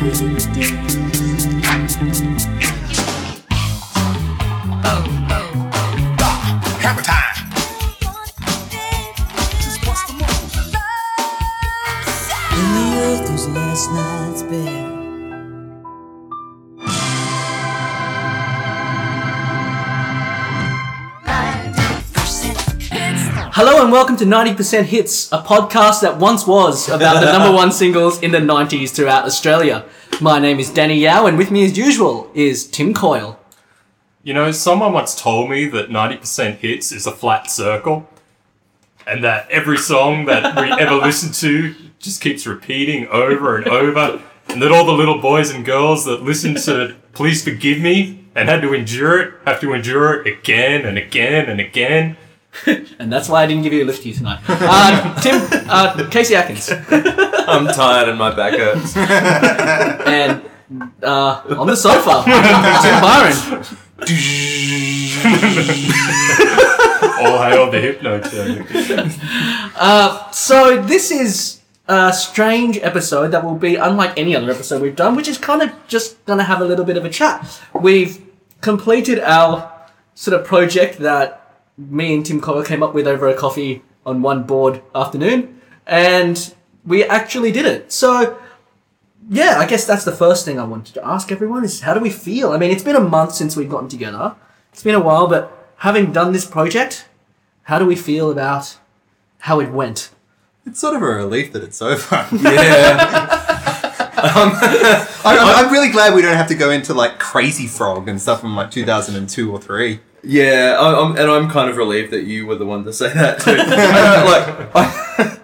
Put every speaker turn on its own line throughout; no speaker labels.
Bed.
Hello and welcome to 90% Hits, a podcast that once was about the number one singles in the 90s throughout Australia. My name is Danny Yao, and with me, as usual, is Tim Coyle.
You know, someone once told me that 90% hits is a flat circle, and that every song that we ever listen to just keeps repeating over and over, and that all the little boys and girls that listen to Please Forgive Me and had to endure it have to endure it again and again and again.
And that's why I didn't give you a lift here tonight. Uh, Tim, uh, Casey Atkins,
I'm tired and my back hurts.
and uh, on the sofa, Tim Byron.
Oh, hey, all hail the Hypnotoad.
Uh, so this is a strange episode that will be unlike any other episode we've done, which is kind of just going to have a little bit of a chat. We've completed our sort of project that me and Tim Coyle came up with over a coffee on one board afternoon, and we actually did it. So yeah, I guess that's the first thing I wanted to ask everyone is how do we feel? I mean, it's been a month since we've gotten together. It's been a while, but having done this project, how do we feel about how it went?
It's sort of a relief that it's over.
Yeah.
Um, I, I'm, I'm really glad we don't have to go into like Crazy Frog and stuff from like 2002 or 3.
Yeah, I, I'm, and I'm kind of relieved that you were the one to say that too. like, I,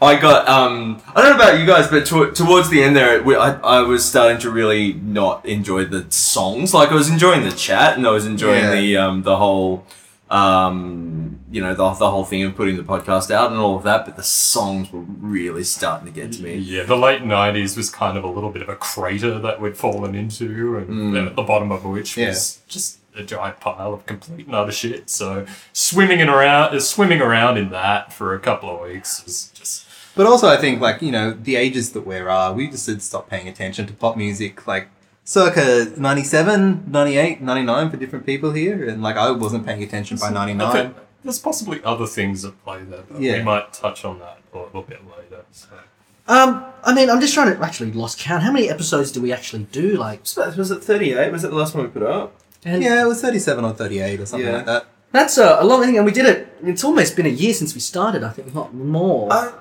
I got, um, I don't know about you guys, but to, towards the end there, I, I was starting to really not enjoy the songs. Like, I was enjoying the chat and I was enjoying
Yeah.
the, um, the whole, um, you know, the, the whole thing of putting the podcast out and all of that, but the songs were really starting to get to me.
Yeah, the late 90s was kind of a little bit of a crater that we'd fallen into, and then at the bottom of which
Yeah.
was just a giant pile of complete and utter shit. So swimming in around, uh, swimming around in that for a couple of weeks was just.
But also, I think, like, you know, the ages that we're are, we just did stop paying attention to pop music, like, circa 97, 98, 99 for different people here. And, like, I wasn't paying attention by 99.
there's possibly other things at play there, but
Yeah.
we might touch on that a little bit later. So.
Um, I mean, I'm just trying to actually lost count. How many episodes do we actually do? Like,
Was it 38? Was it the last one we put up?
And
Yeah, it was 37 or 38 or something
Yeah.
like that.
that's a, a long thing, and we did it. It's almost been a year since we started. I think, if not more.
I,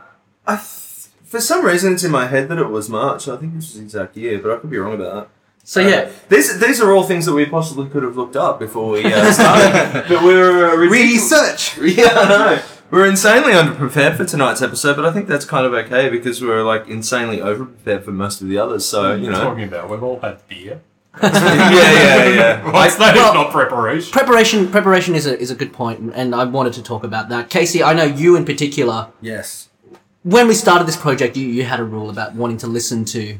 I, for some reason, it's in my head that it was March. I think this was the exact year, but I could be wrong about that.
so yeah,
These these are all things that we possibly could have looked up before we uh, started. but we're uh, ridiculous-
Research!
Yeah, I know. We're insanely underprepared for tonight's episode, but I think that's kind of okay because we're like insanely overprepared for most of the others. So you know,
talking about we've all had beer.
Yeah, yeah, yeah.
What's that if
well-
not preparation?
preparation preparation is a is a good point, and I wanted to talk about that. Casey, I know you in particular.
Yes.
When we started this project, you, you had a rule about wanting to listen to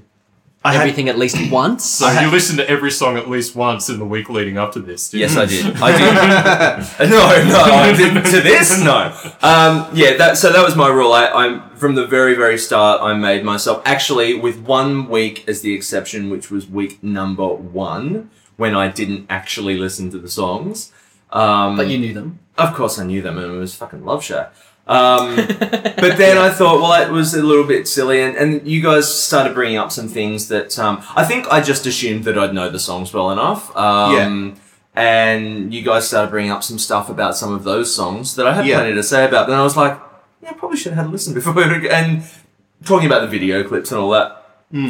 had-
everything at least once.
so you listened to every song at least once in the week leading up to this. Didn't
Yes,
you?
I did. I did. no, no. I did, to this, no. Um, yeah, that. So that was my rule. I, I'm from the very, very start. I made myself actually with one week as the exception, which was week number one when I didn't actually listen to the songs. Um,
but you knew them.
Of course, I knew them, and it was fucking Love Shack. Um, but then I thought, well, it was a little bit silly, and, and you guys started bringing up some things that um, I think I just assumed that I'd know the songs well enough. Um, And you guys started bringing up some stuff about some of those songs that I had
Yeah.
plenty to say about. Then I was like, yeah, I probably should have had a listen before. And talking about the video clips and all that.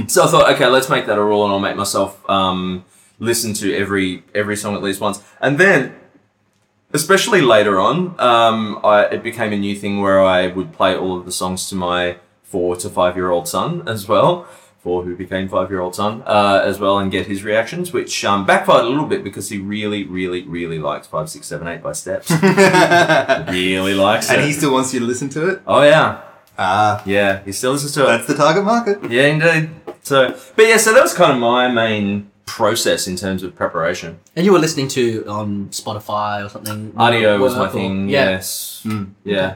So I thought, okay, let's make that a rule, and I'll make myself um, listen to every every song at least once. And then especially later on, um, I, it became a new thing where I would play all of the songs to my four to five year old son as well, four who became five year old son uh, as well, and get his reactions, which um, backfired a little bit because he really, really, really likes five, six, seven, eight by steps. really likes
And
it.
And he still wants you to listen to it?
oh yeah,
Ah,
yeah, he still listens to it.
that's the target market.
Yeah, indeed. So, but yeah, so that was kind of my main process in terms of preparation.
And you were listening to on Spotify or something.
Audio was my
or-
thing.
Yeah.
Yes. Mm, yeah.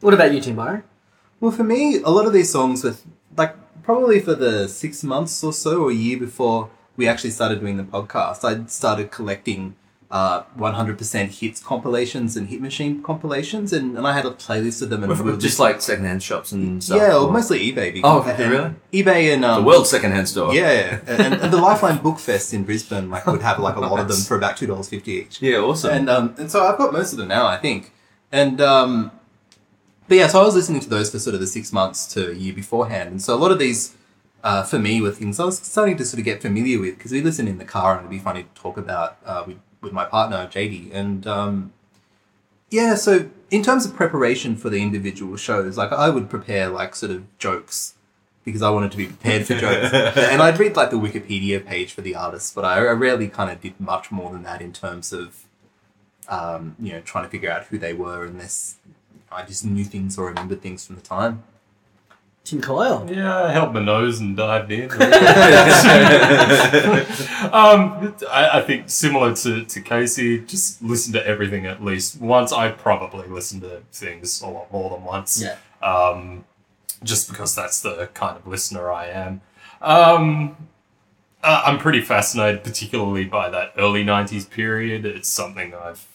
What about you, Tim Byron?
Well, for me, a lot of these songs were like probably for the six months or so or a year before we actually started doing the podcast, I started collecting uh 100% hits compilations and hit machine compilations, and, and I had a playlist of them. And we were
just like secondhand shops and stuff.
yeah,
or-
or mostly eBay. because-
Oh, okay, really?
eBay and um,
the world secondhand store.
Yeah, and, and the Lifeline Book Fest in Brisbane like would have like a lot of them for about two dollars fifty each.
Yeah, awesome.
And um, and so I've got most of them now, I think. And um, but yeah, so I was listening to those for sort of the six months to a year beforehand, and so a lot of these, uh, for me, were things I was starting to sort of get familiar with because we listen in the car and it'd be funny to talk about uh, with with my partner JD, and um, yeah, so in terms of preparation for the individual shows, like I would prepare like sort of jokes because I wanted to be prepared for jokes. and I'd read like the Wikipedia page for the artists, but I, I rarely kind of did much more than that in terms of, um, you know, trying to figure out who they were unless I just knew things or remembered things from the time.
Tim Coyle.
Yeah, I held my nose and dived in. um, I, I think similar to, to Casey, just listen to everything at least once. I probably listen to things a lot more than once.
Yeah.
Um, just because that's the kind of listener I am. Um, uh, I'm pretty fascinated, particularly by that early 90s period. It's something I've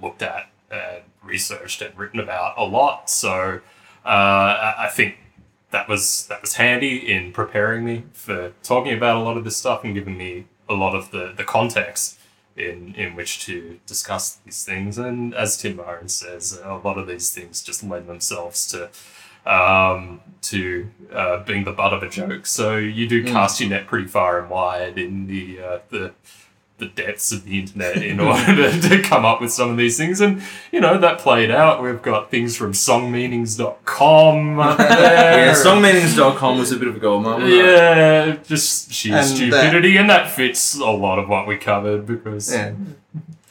looked at and researched and written about a lot. So uh, I think that was that was handy in preparing me for talking about a lot of this stuff and giving me a lot of the, the context in in which to discuss these things. And as Tim Byron says, a lot of these things just lend themselves to um, to uh, being the butt of a joke. So you do cast your net pretty far and wide in the uh, the the depths of the internet in order to, to come up with some of these things. And, you know, that played out. We've got things from songmeanings.com up there.
yeah, songmeanings.com was a bit of a gold mine. it?
Yeah, just sheer
And uh,
stupidity. and that fits a lot of what we covered because
Yeah.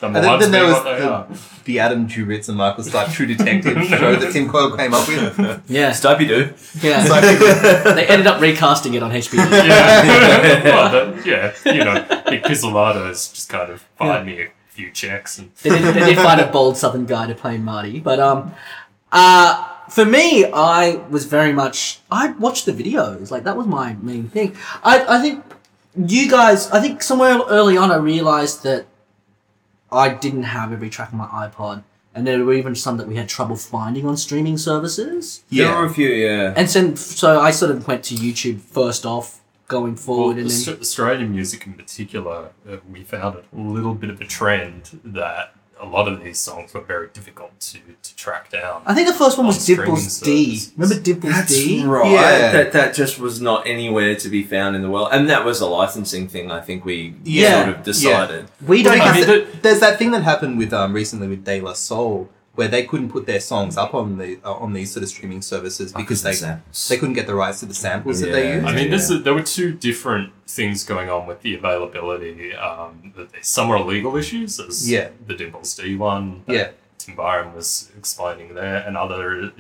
The
And then,
ones
then there was
what they are.
the, the Adam Duritz and Michael Stipe True Detective show that Tim Coyle came up with.
Yeah.
Stupey do.
Yeah. they ended up recasting it on HBO.
Yeah. well, the, yeah, you know, Nic Pizzolatto's just kind of find me a few checks and
they, did, they did find a bold Southern guy to play Marty, but um, uh, for me, I was very much I watched the videos. Like that was my main thing. I I think you guys. I think somewhere early on, I realized that I didn't have every track on my iPod, and there were even some that we had trouble finding on streaming services.
There were a few, yeah.
And so, so I sort of went to YouTube first off, going
Well,
forward, and then
Australian music in particular, uh, we found a little bit of a trend that a lot of these songs were very difficult to, to track down.
I think the first one was
on streaming
Dimples D.
services.
Remember Dimples
That's
D?
right.
Yeah.
That that just was not anywhere to be found in the world, and that was a licensing thing. I think we
Yeah.
sort of decided.
We don't
because
have.
I mean,
th- there's that thing that happened with um recently with De La Soul where they couldn't put their songs up on the uh, on these sort of streaming services because they they couldn't get the rights to the samples that they
Yeah.
use.
I mean,
Yeah.
is, there were two different things going on with the availability. Um, some were legal issues, as
Yeah.
the Dimples D one. that
Yeah.
Tim Byron was explaining there, and other,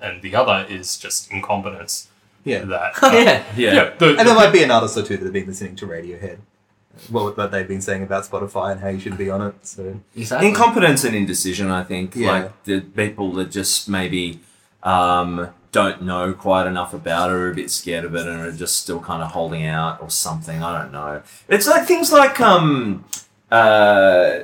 and the other is just incompetence.
Yeah.
That. Uh,
yeah.
Yeah.
the,
And there might be an artist or two that have been listening to Radiohead. What, what they've been saying about Spotify and how you should be on it. So
Exactly.
Incompetence and indecision, I think.
Yeah.
Like the people that just maybe um, don't know quite enough about it, or are a bit scared of it, and are just still kind of holding out or something. I don't know. It's like things like um, uh,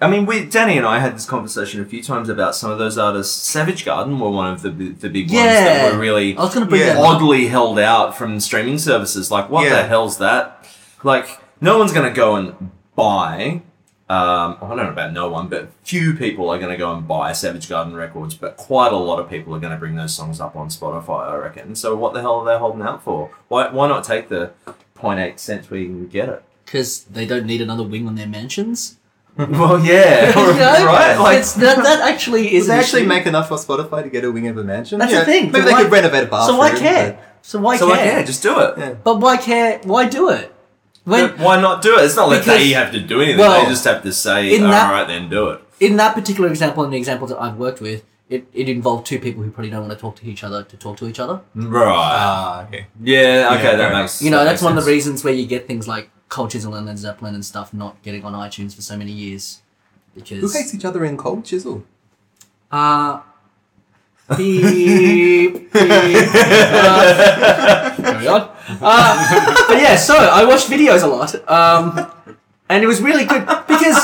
I mean, we Danny and I had this conversation a few times about some of those artists. Savage Garden were one of the the big ones
Yeah.
that were really
I was going to bring
Yeah.
oddly held out from streaming services. Like, what
Yeah.
the hell's that? Like, no one's going to go and buy. Um, I don't know about no one, but few people are going to go and buy Savage Garden records. But quite a lot of people are going to bring those songs up on Spotify, I reckon. So what the hell are they holding out for? Why why not take the 0.8 cents where you can get it?
Because they don't need another wing on their mansions.
well, yeah,
You know?
right. Like,
that, that actually is
Would they actually
issue.
make enough for Spotify to get a wing of a mansion?
That's
Yeah,
the thing.
Maybe
So
they
why-
could renovate a bathroom.
So why care? So why
so
care?
like, yeah, just do it.
Yeah.
But why care? Why do it? When
But why not do it? It's not like
Because-
they have to do anything.
well,
they just have to say,
in
"All
that-
right, then do it."
in that particular example and the examples that I've worked with, it, it involved two people who probably don't want to talk to each other to talk to each other.
Right.
Ah, okay.
yeah. Okay.
fair
that
enough.
makes.
You know,
that
that's
makes
one of the reasons where you get things like Cold Chisel and Led Zeppelin and stuff not getting on iTunes for so many years.
Because Who
Because
hates each other in Cold Chisel?
uh Beep, beep. Uh, carry on. Uh, but yeah, so I watched videos a lot. Um, and it was really good because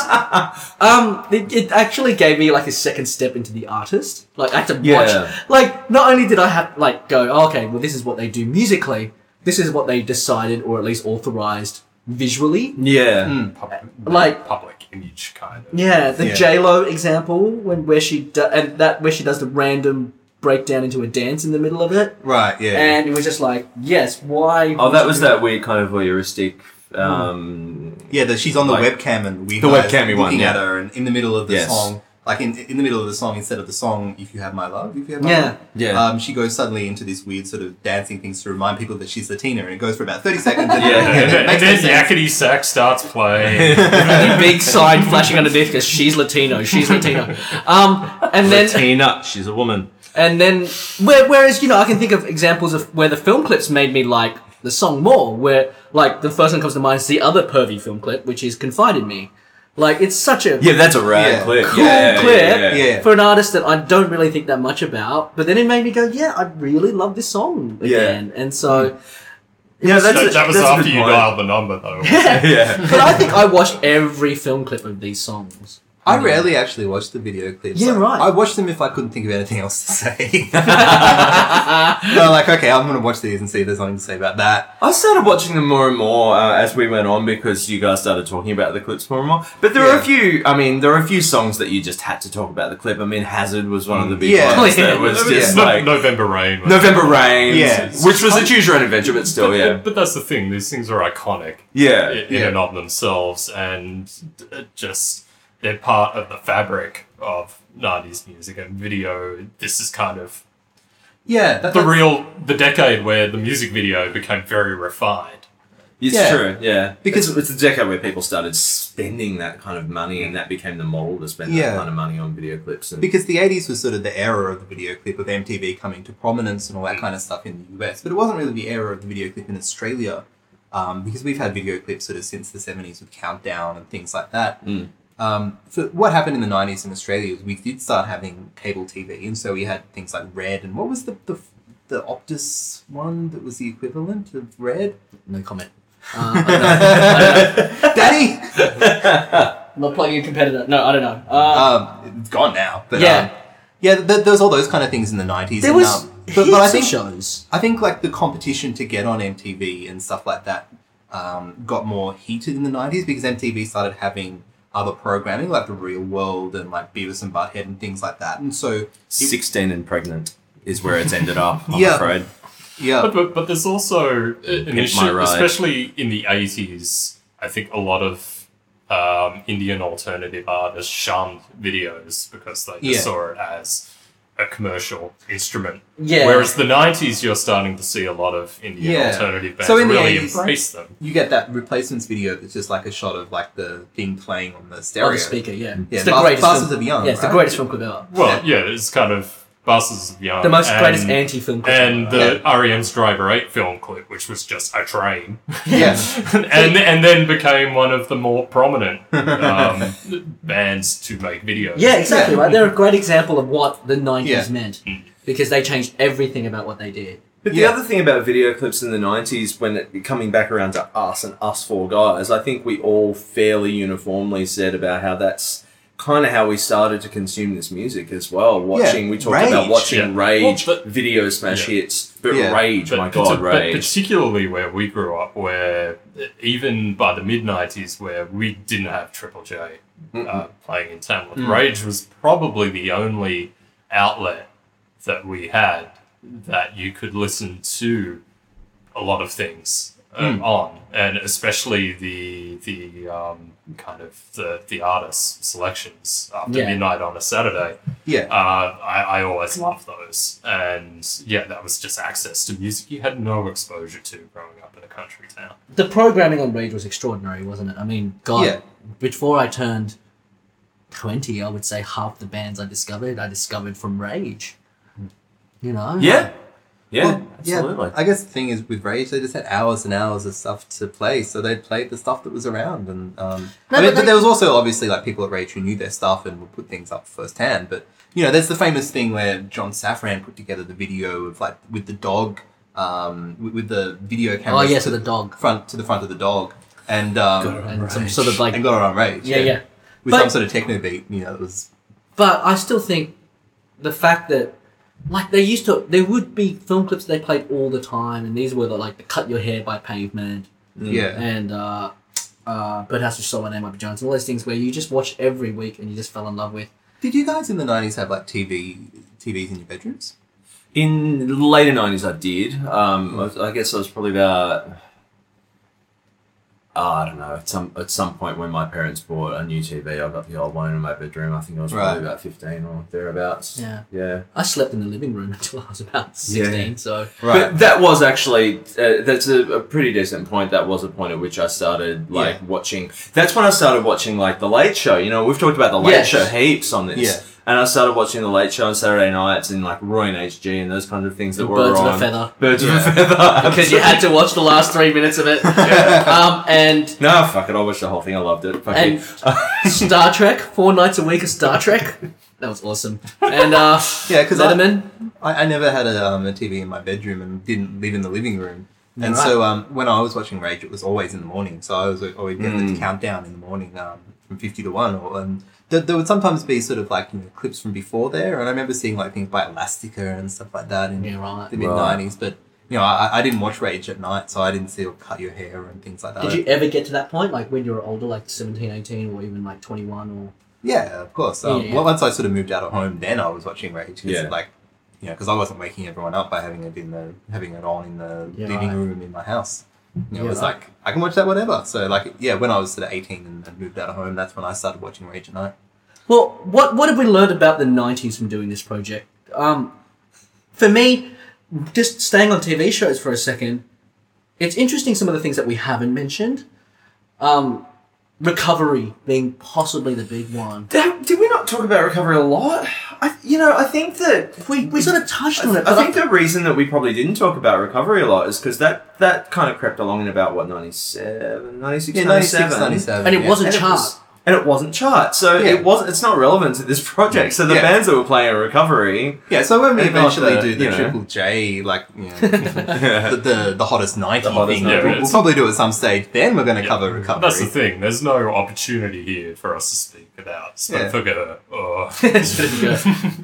um, it, it actually gave me like a second step into the artist. Like I had to
Yeah.
watch. Like not only did I have like go, oh, okay, well this is what they do musically. This is what they decided or at least authorized visually.
Yeah.
Public,
Like-
public image kind of.
Yeah, the
Yeah.
J Lo example when where she do, and that where she does the random breakdown into a dance in the middle of it,
Right. Yeah.
and it was just like, yes, why?
Oh, that was that weird kind of voyeuristic. Um,
Yeah, the, she's on the
Like-
webcam and we
The
webcam
webcammy one,
looking
yeah.
at her, and in the middle of the
Yes.
song, like in in the middle of the song, instead of the song "If You Have My Love," if you have my
Yeah.
love,
Yeah.
um, she goes suddenly into this weird sort of dancing things to remind people that she's Latina, and it goes for about thirty seconds. And,
Yeah.
and
And,
it makes
then
no sense.
yakety sax starts playing.
big sign flashing underneath because she's Latino. She's Latino. Um, and then
Tina, she's a woman.
and then where, whereas you know I can think of examples of where the film clips made me like the song more. Where like the first one comes to mind is the other pervy film clip, which is "Confide in Me." Like it's such a
Yeah, that's a rad
Yeah.
clip.
cool
yeah, yeah,
clip
yeah, yeah.
Yeah.
for an artist that I don't really think that much about. But then it made me go, yeah, I really love this song again. And so, mm.
Yeah, that's
that,
a,
that was
that's a
after
good
you
point.
dialed the number, though.
Yeah.
but I think I watched every film clip of these songs.
I rarely actually watch the video clips.
Yeah,
I-
right.
I watch them if I couldn't think of anything else to say. no, like okay, I'm gonna watch these and see if there's something to say about that.
I started watching them more and more uh, as we went on because you guys started talking about the clips more and more. But there are a few. I mean, there are a few songs that you just had to talk about the clip. I mean, Hazard was one of the big
Yeah.
ones.
Yeah.
That was
Yeah.
just
No-
like
November Rain.
November Rain.
Yeah.
which was a choose your own adventure, but still,
but,
yeah,
but, but that's the thing. These things are iconic
yeah,
in, in
Yeah.
and of themselves, and uh, just they're part of the fabric of '90s music and video. This is kind of
Yeah, that,
the real the decade where the music video became very refined.
It's
Yeah.
true. Yeah,
Because-
because it's, the decade where people started spending that kind of money, and that became the model to spend
Yeah.
that kind of money on video clips. And
because the 80s was sort of the era of the video clip of MTV coming to prominence and all that kind of stuff in the US, but it wasn't really the era of the video clip in Australia um, because we've had video clips sort of since the 70s with Countdown and things like that.
Mm.
Um, so what happened in the 90s in Australia was we did start having cable TV, and so we had things like Red, and what was the, the, the Optus one that was the equivalent of Red?
No comment. Uh, I don't know. I don't know.
Danny!
I'm not plugging a competitor. No, I don't know. Uh,
um, it's gone now. But,
Yeah.
um, yeah, th- there was all those kind of things in the 90s.
there
and,
was
um, but, but I think
shows.
I think like the competition to get on MTV and stuff like that um, got more heated in the nineties because MTV started having other programming like The Real World and like Beavis and Butthead and things like that. And so
sixteen and pregnant is where it's ended up. I'm
Yeah.
afraid.
yeah,
But, but, but there's also an
Pimp
issue, especially in the 80s. I think a lot of um, Indian alternative artists shunned videos because they just
Yeah.
saw it as a commercial instrument.
Yeah.
Whereas the 90s, you're starting to see a lot of Indian
Yeah.
alternative bands
So in the
really
80s
embrace them.
you get that replacements video that's just like a shot of like the thing playing on the
Oh,
stereo.
the speaker, yeah.
Yeah,
it's the
Bas-
greatest
Bastards
film.
of Young,
Yeah, it's the
right?
greatest film clip ever.
Well, yeah, it's kind of Bastards of Young.
The most
and,
greatest anti-film clip
And
ever.
the REM's Driver 8 film clip, which was just a train.
Yeah.
and and then became one of the more prominent um, bands to make videos.
Yeah, exactly.
Yeah.
Right. They're a great example of what the '90s
Yeah.
meant because they changed everything about what they did.
But
Yeah.
the other thing about video clips in the 90s, when it coming back around to us and us four guys, I think we all fairly uniformly said about how that's kind of how we started to consume this music as well. Watching, we talked about watching
Yeah.
Rage
Well, but-
video smash
Yeah.
hits, but
Yeah.
Rage,
But,
my
but-
god,
but
Rage.
particularly where we grew up, where even by the mid '90s, where we didn't have Triple J uh, playing in town,
Mm.
Rage was probably the only outlet that we had that you could listen to a lot of things um,
Mm.
on, and especially the the um, kind of the the artist selections after
Yeah.
midnight on a Saturday.
Yeah.
Uh, I, I always loved those. And yeah, that was just access to music you had no exposure to growing up in a country town.
The programming on Rage was extraordinary, wasn't it? I mean, God,
Yeah.
before I turned 20, I would say half the bands I discovered, I discovered from Rage. You know?
yeah, yeah,
Well,
absolutely.
I guess the thing is with Rage, they just had hours and hours of stuff to play, so they'd played the stuff that was around. And um,
No,
I mean,
but
but there was also obviously like people at Rage who knew their stuff and would put things up firsthand. But you know, there's the famous thing where John Safran put together the video of like with the dog, um, with, with the video camera.
Oh yes, with the dog
front to the front of the dog, and um,
and some sort of like
and got it on rage.
yeah, yeah.
with
But-
some sort of techno beat. You know, it was
But I still think the fact that like they used to there would be film clips they played all the time and these were the, like the cut your hair by pavement
yeah.
and uh uh Birdhouse You Saw My Name Up Jones and all those things where you just watch every week and you just fell in love with.
Did you guys in the nineties have like TV TVs in your bedrooms?
In the later nineties, I did. Um, I guess I was probably about. Oh, I don't know. At some at some point when my parents bought a new TV, I got the old one in my bedroom. I think I was probably
Right.
about fifteen or thereabouts.
Yeah.
Yeah.
I slept in the living room until I was about sixteen, so right,
But that was actually uh, that's a, a pretty decent point. That was a point at which I started like
Yeah.
watching. That's when I started watching like the Late Show. You know, we've talked about the Late
Yes.
Show heaps on this.
Yeah.
And I started watching the Late Show on Saturday nights and like Roy and HG and those kinds of things that were
Birds of a. Feather.
Birds
Yeah.
of a feather.
because you had to watch the last three minutes of it. um, and
No, fuck it. I watched the whole thing. I loved it. Fuck
And-
it.
Star Trek, four nights a week of Star Trek. That was awesome. And uh,
Yeah, because I,
Letterman.
I, I never had a, um, a TV in my bedroom and didn't live in the living room. And
Right.
so um, when I was watching Rage, it was always in the morning. So I was always get the
Mm.
countdown in the morning um, from 50 to 1. Or, and there, there would sometimes be sort of like you know, clips from before there. And I remember seeing like things by Elastica and stuff like that in
Yeah, right.
the mid 90s. But you know, I, I didn't watch Rage at night, so I didn't see or cut your hair and things like that.
Did you ever get to that point, like when you were older, like 17, 18, or even like 21? or.
Yeah, of course. Um,
Yeah, yeah.
Well, once I sort of moved out of home, then I was watching Rage. 'cause,
Yeah.
Like, you know, because I wasn't waking everyone up by having it in the having it on in the
Yeah,
living
right.
room in my house. You know,
Yeah,
it was like I can watch that whatever. So like, yeah, when I was sort of eighteen and, and moved out of home, that's when I started watching Rage at night.
Well, what what have we learned about the 90s from doing this project? Um, for me, just staying on TV shows for a second, it's interesting some of the things that we haven't mentioned. Um, recovery being possibly the big one.
Did, did we not talk about recovery a lot? I, you know, I think that
We, we sort of touched on it, but
I think the reason that we probably didn't talk about recovery a lot is because that, that kind of crept along in about, what, 97, 96,
Yeah,
97?
96, 97.
and it
yeah.
wasn't
And it was- and it wasn't chart, so
Yeah.
it wasn't. It's not relevant to this project. So the
Yeah.
bands that were playing recovery,
Yeah, so when we
And
eventually
the,
do the
you know.
Triple J, like you know, the, the the hottest ninety
The hottest
thing,
90.
we'll, we'll probably do at some stage. Then we're going to
Yeah.
cover recovery.
That's the thing. There's no opportunity here for us to speak about
Yeah.
Spitfigure or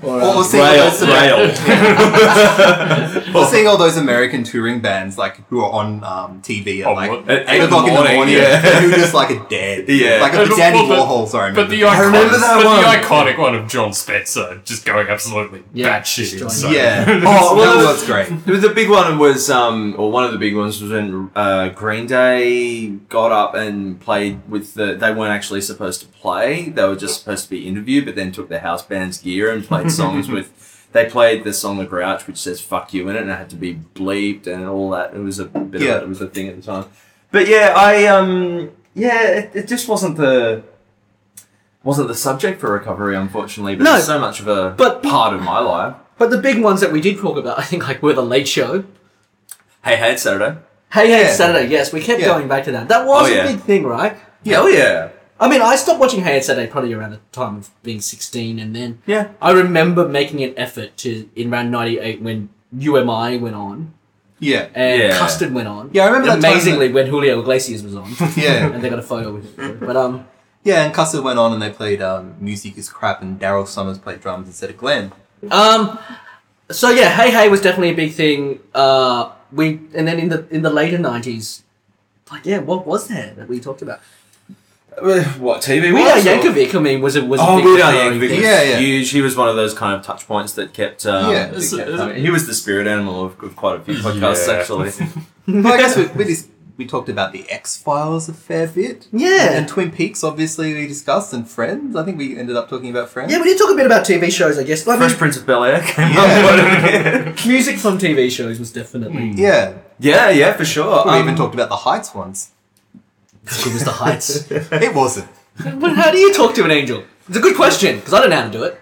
Or,
Or seeing
rail,
those
rail.
We're seeing all those American touring bands like who are on um, TV at
Oh,
like
what-
eight o'clock in the morning,
yeah.
who just like are dead.
Yeah.
like a
but-
Danny
but-
Warhol. Sorry,
But the
remember.
iconic,
remember that
but
one.
the iconic one of Jon Spencer just going absolutely
Yeah,
batshit
destroying-
insane.
yeah.
Oh, well,
that was great.
The big one was, um, or one of the big ones was when uh, Green Day got up and played with the. They weren't actually supposed to play; they were just supposed to be interviewed. But then took the house band's gear and played songs with. They played the song "The Grouch," which says "fuck you" in it, and it had to be bleeped and all that. It was a bit
Yeah.
of it was a thing at the time. But yeah, I um, yeah, it, it just wasn't the. Wasn't the subject for recovery, unfortunately, but
No,
it's so much of a
but-
part of my life.
but the big ones that we did talk about, I think, like were the Late Show.
Hey, hey, it's Saturday.
Hey, hey,
Yeah.
it's Saturday. Yes, we kept
Yeah.
going back to that. That was
Oh, yeah.
a big thing, right?
Hell yeah.
I mean, I stopped watching Hey It's Saturday probably around the time of being 16, and then
Yeah.
I remember making an effort to, in around 98, when You Am I went on,
Yeah,
and
Yeah.
Custard went on.
yeah. I remember that
Amazingly, when Julio Iglesias was on.
yeah,
and they got a photo with it. But, um,
yeah. And Custard went on and they played um, "Music Is Crap" and Daryl Somers played drums instead of Glenn.
um, so yeah, Hey Hey was definitely a big thing. Uh, we, and then in the, in the later 90s, like, yeah, what was there that we talked about?
Uh, What TV?
Weird Al
was, or-
Yankovic, I mean, was it was a
Oh,
big
Weird Al
recurring
Yankovic was
Yeah, yeah.
huge. He was one of those kind of touch points that kept. Um,
Yeah.
that
Is
kept
is
coming. he was the spirit animal of, of quite a few podcasts,
Yeah.
actually.
well, I guess we, we just we talked about the X Files a fair bit.
Yeah.
and Twin Peaks obviously we discussed, and Friends. I think we ended up talking about Friends.
Yeah, we did talk a bit about TV shows, I guess. Like,
Fresh Prince of Bel Air came
Yeah.
up.
music from TV shows was definitely
yeah.
yeah, yeah, for sure.
We
Um,
even talked about the Heights once.
it was the heights.
It wasn't.
but how do you talk to an angel? It's a good question because I don't know how to do it.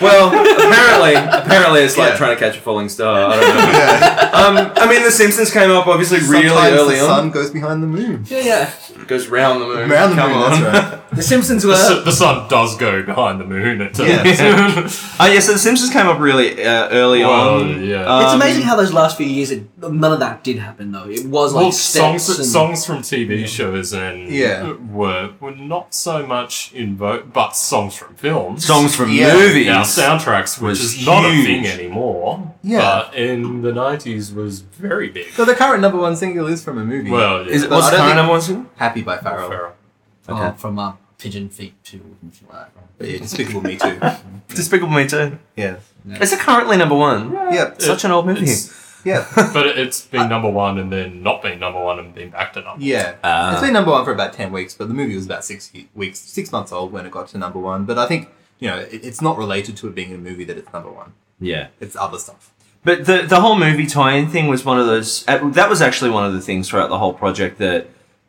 Well, apparently, apparently it's like
Yeah.
trying to catch a falling star. I don't know. um, I mean, The Simpsons came up obviously really
Sometimes
early
the
on.
sun goes behind the moon.
Yeah, yeah.
Goes round the moon.
Around the
Come
moon,
on.
that's right.
The Simpsons
The,
were.
su- the sun does go behind the moon at
Yeah.
times.
Oh yeah, so The Simpsons came up really uh, early
Well,
on.
yeah.
It's
Um,
amazing how those last few years, it, none of that did happen though. It was like
well,
steps
songs,
and-
songs from TV shows and
Yeah.
were were not so much in vogue, but songs from films.
songs from
Yeah.
movies.
Now soundtracks, which
was
is not a
huge.
thing anymore.
Yeah.
But in the nineties was very big.
So the current number one single is from a movie.
Well, yeah.
Is it
But
what's
I
the
don't
current
think-
number one single?
Happy by Pharrell.
Pharrell.
Okay.
Oh, from uh, Pigeon Feet to.
But yeah, Despicable Me Too.
Despicable Me Too.
Yeah.
Is it currently number one?
Yeah.
Such an old movie.
It's-
Yeah.
but it's been number one and then not being number one and being back to number one.
Yeah.
Ah.
it's been number one for about 10 weeks, but the movie was about six weeks, six months old when it got to number one. But I think, you know, it, it's not related to it being a movie that it's number one.
Yeah.
It's other stuff.
But the the whole movie tie-in thing was one of those. uh, That was actually one of the things throughout the whole project that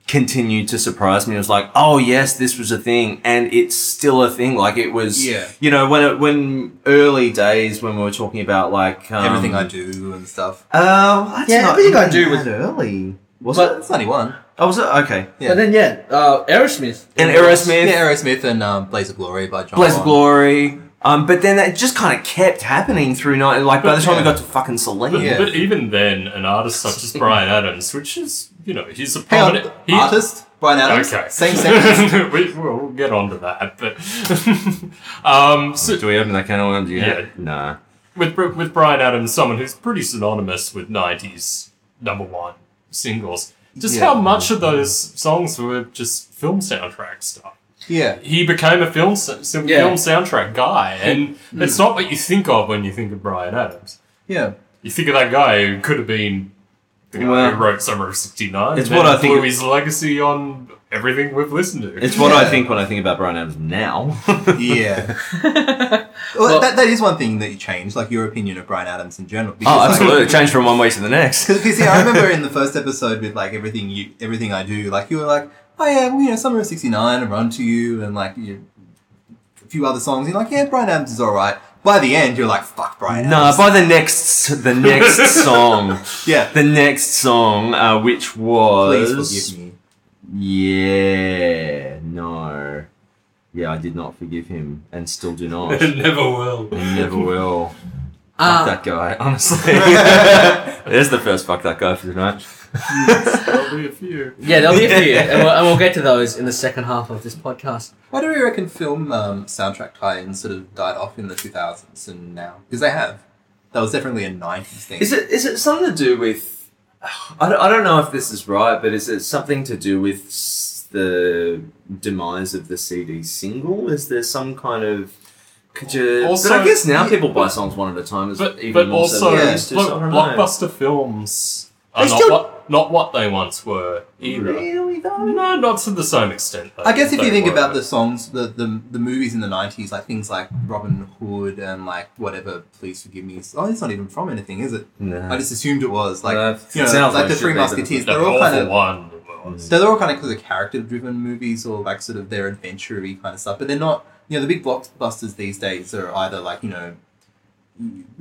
continued to surprise me. It was like, oh yes, this was a thing, and it's still a thing. Like it was.
Yeah.
You know, when it, when early days when we were talking about like um,
Everything I Do and stuff.
Oh, that's
Yeah,
not
Everything I
even
Do was-
early. Was
But-
it?
It's only one.
Oh, was it? Okay.
Yeah.
But then yeah, uh, Aerosmith.
And Aerosmith,
Yeah, Aerosmith and um, Blaze of Glory by John.
Blaze of Glory. Um, but then that just kind of kept happening through night. Like by the time we got to fucking Celine,
But,
Yeah.
but even then, an artist such as Bryan Adams, which is, you know, he's a
Hang on,
prominent. he-
artist Bryan Adams.
Okay.
Same sentence.
we, we'll get on to that. But um, so
do we open that can of worms?
Yeah.
Nah.
with with Bryan Adams, someone who's pretty synonymous with '90s number one singles, just
Yeah.
how much of those songs were just film soundtrack stuff.
Yeah.
He became a film s- s-
Yeah.
film soundtrack guy, and mm. it's not what you think of when you think of Bryan Adams.
Yeah.
You think of that guy who could have been the guy
Well,
who wrote Summer of '69.
it's
and
what I think-
blew his legacy on everything we've listened to.
It's what I think when I think about Bryan Adams now.
Yeah. well, that, that is one thing that you changed, like your opinion of Bryan Adams in general.
oh,
Because,
absolutely. It changed from one week to the next.
Because yeah, I remember in the first episode with like everything you, everything I do, like you were like, oh yeah, well, you know, Summer of '69 and Run to You, and like you, a few other songs. You're like, yeah, Bryan Adams is all right. By the end, you're like, fuck Bryan
No,
Adams.
by the next the next song,
yeah.
the next song, uh, which
Please
was
forgive me.
yeah, no, yeah, I did not forgive him, and still do not, and
never will.
never will.
Uh,
fuck that guy, honestly. There's the first fuck that guy for tonight.
There'll be a few.
yeah, there'll be a few, and we'll, and we'll get to those in the second half of this podcast.
Why do we reckon film um, soundtrack tie-ins sort of died off in the 2000s and now? Because they have. That was definitely a 90s thing.
Is it is it something to do with? I don't, I don't know if this is right, but is it something to do with the demise of the CD single? Is there some kind of? Could you?
Also-
but I guess now
Yeah.
people buy songs one at a time. As
But,
even
but
more so
also,
than they
Yeah.
used to,
look,
so know.
blockbuster films are
They
not,
still-
what, not what they once were either.
Really though?
No, not to the same extent. Though,
I guess if you think
were.
about the songs, the, the the movies in the nineties, like things like Robin Hood and like whatever, please forgive me. Oh, it's not even from anything, is it?
No.
I just assumed it was like
Uh,
you know,
sounds
like
like
the Three Musketeers.
that
They're all kind of
one
so they're all kind of because of character-driven movies or like sort of their adventure-y kind of stuff. But they're not. You know, the big blockbusters these days are either like you know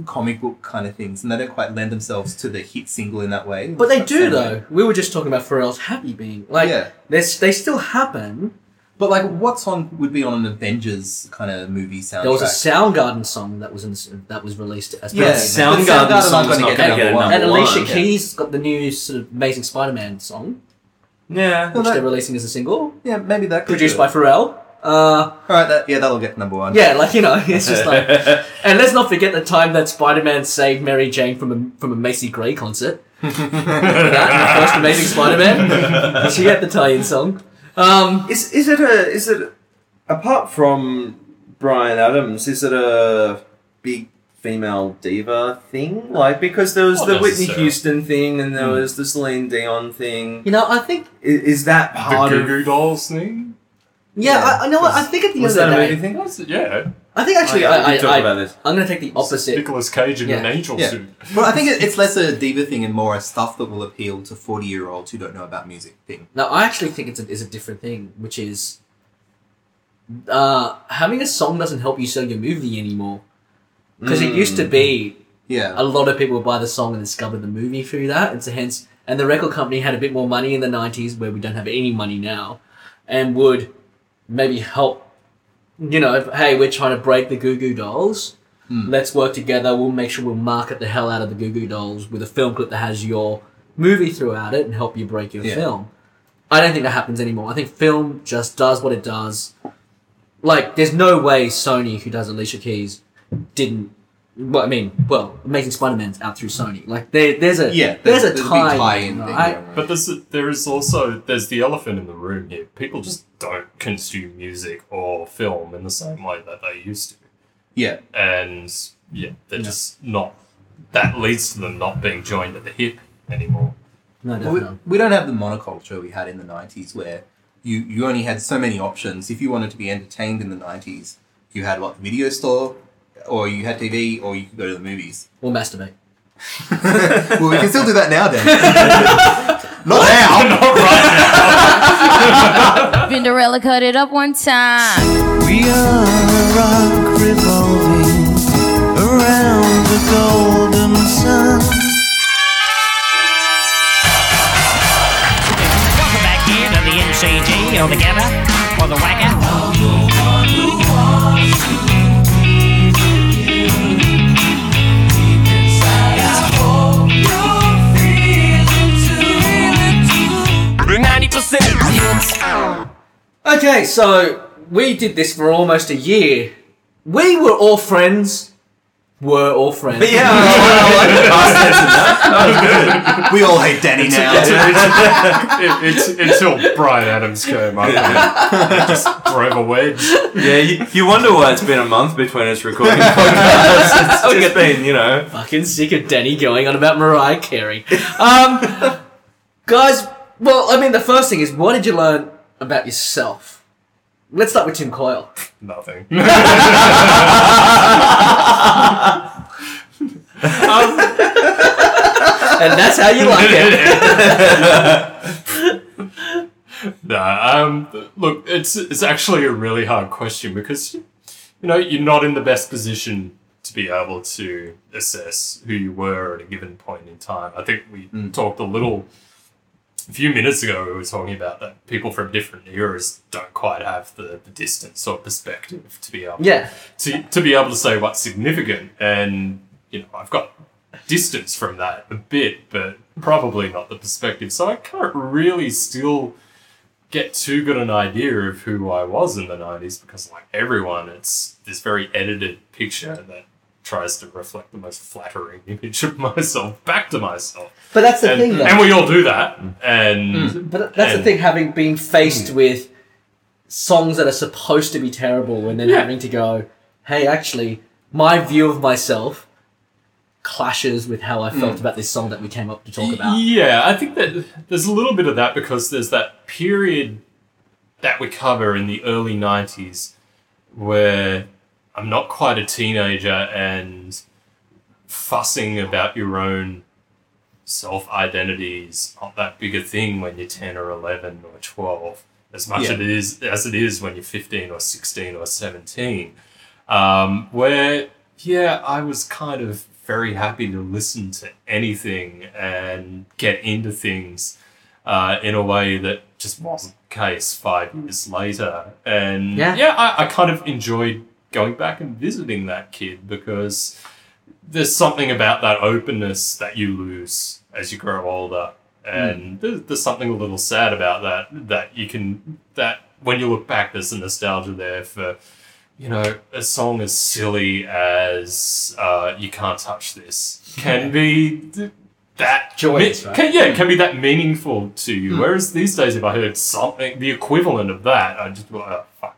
comic book kind of things, and they don't quite lend themselves to the hit single in that way.
But they do
same
though.
way.
We were just talking about Pharrell's "Happy" being like
Yeah.
there's they still happen.
But like, what song would be on an Avengers kind of movie soundtrack?
There was a Soundgarden song that was in, that was released as
Yeah,
part of
But. Soundgarden
Soundgarden
song's
aren't gonna
not
get number one.
and Alicia
one.
Keys got the new sort of Amazing Spider-Man song,
Yeah.
which
that-
they're releasing as a single,
yeah, maybe that could
produced
do
by
it.
Pharrell. Uh,
All right, that, yeah, that'll get number one.
yeah, like you know, it's just like. And let's not forget the time that Spider-Man saved Mary Jane from a from a Macy Gray concert. Remember that the first Amazing Spider-Man. she had the tie-in song. Um,
Is is it a is it apart from Bryan Adams? Is it a big female diva thing? Like because there was
Not
the Whitney
necessarily.
Houston thing and there was the Celine Dion thing.
you know, I think
Is, is that
the
part
Goo
of?
Goo Dolls thing.
Yeah, I, I know what I think at the
Was
end
that
of
a
the
movie
day,
thing?
That's, yeah.
I think actually
Oh, yeah,
I,
we
I,
talked
I
about this.
I'm going to take the opposite.
Nicolas Cage in
Yeah.
an angel
Yeah.
suit.
Well, I think it, it's less a diva thing and more a stuff that will appeal to forty-year-olds who don't know about music thing.
No, I actually think it's a, is a different thing, which is uh, having a song doesn't help you sell your movie anymore. Because it used to be
Yeah,
a lot of people would buy the song and discover the movie through that, and so hence, and the record company had a bit more money in the '90s, where we don't have any money now, and would maybe help. You know, if, hey, we're trying to break the Goo Goo Dolls. Hmm. Let's work together. We'll make sure we'll market the hell out of the Goo Goo Dolls with a film clip that has your movie throughout it and help you break your
Yeah.
film. I don't think that happens anymore. I think film just does what it does. Like, there's no way Sony, who does Alicia Keys, didn't. Well, I mean, well, Amazing Spider-Man's out through Sony. Like, there, there's a
Yeah,
there's, a
big
tie,
tie-in thing.
right?
yeah, right.
But there's there is also there's the elephant in the room here. People just don't consume music or film in the same way that they used to,
yeah,
and yeah, they're just not. That leads to them not being joined at the hip anymore.
No,
Well, we,
definitely.
we don't have the monoculture we had in the 90s where you, you only had so many options. If you wanted to be entertained in the 90s, you had what, the video store, or you had TV, or you could go to the movies.
Or masturbate.
well, we can still do that now, Dan. Not now! Not right now.
Vinderella cut it up one time.
We are a rock revolving around the golden sun.
Welcome back here to the MCG or the Gabba or the Wagga.
Okay, so we did this for almost a year. We were all friends. Were all friends.
Yeah, I like the past tense in that.
we all hate Danny now.
It, it's until Bryan Adams came up and just drove a wedge.
Yeah, you, you wonder why it's been a month between us recording podcasts. It's just been, you know.
Fucking sick of Danny going on about Mariah Carey. Um, guys, well, I mean, the first thing is, what did you learn about yourself? Let's start with Tim Coyle.
Nothing.
And that's how you like it.
No, um, look, it's it's actually a really hard question because you know you're not in the best position to be able to assess who you were at a given point in time. I think we talked a little a few minutes ago. We were talking about that people from different eras don't quite have the, the distance or perspective to be able
Yeah.
to to be able to say what's significant and you know I've got distance from that a bit but probably not the perspective so I can't really still get too good an idea of who I was in the 90s because like everyone it's this very edited picture that tries to reflect the most flattering image of myself back to myself
But that's the
and,
thing, though.
and we all do that and mm.
But that's the thing, having been faced mm. with songs that are supposed to be terrible and then
Yeah.
having to go, hey, actually, my view of myself clashes with how I felt mm. about this song that we came up to talk about.
Yeah, I think that there's a little bit of that because there's that period that we cover in the early 90s where I'm not quite a teenager and fussing about your own self identity is not that big a thing when you're 10 or 11 or 12 as much
Yeah.
it is as it is when you're 15 or 16 or 17 um, where yeah i was kind of very happy to listen to anything and get into things uh, in a way that just wasn't the case five years later and
Yeah.
yeah I, I kind of enjoyed going back and visiting that kid because there's something about that openness that you lose as you grow older. And there's, there's something a little sad about that that you can that when you look back there's a nostalgia there for you know a song as silly as uh, you can't touch this. Can be th- that
Joyous,
me-
right?
can, yeah it can be that meaningful to you. Whereas these days if i heard something the equivalent of that i just oh, fuck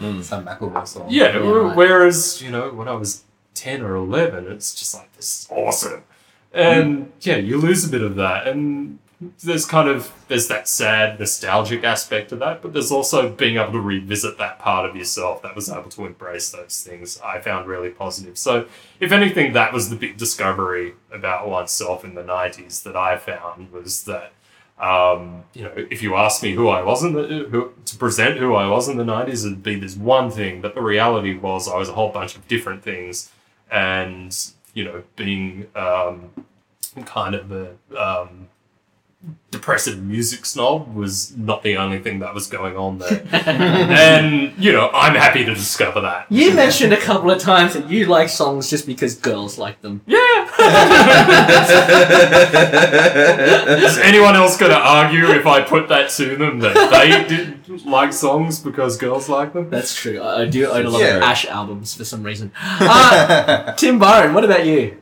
that
Some Macklemore song.
yeah, whereas, you know, when I was 10 or 11, it's just like, this is awesome. And mm. yeah, you lose a bit of that. And there's kind of, there's that sad, nostalgic aspect of that, but there's also being able to revisit that part of yourself that was able to embrace those things I found really positive. So, if anything, that was the big discovery about oneself in the 90s that I found was that um, you know, if you ask me who I was in the who, to present who I was in the nineties, it'd be this one thing. But the reality was, I was a whole bunch of different things, and you know, being um, kind of a um, depressive music snob was not the only thing that was going on there. and, you know, I'm happy to discover that.
You mentioned a couple of times that you like songs just because girls like them. Yeah!
Is anyone else going to argue if I put that to them that they didn't like songs because girls like them?
That's true. I, I do own a lot
Yeah.
of Ash albums for some reason. Uh, Tim Byron, what about you?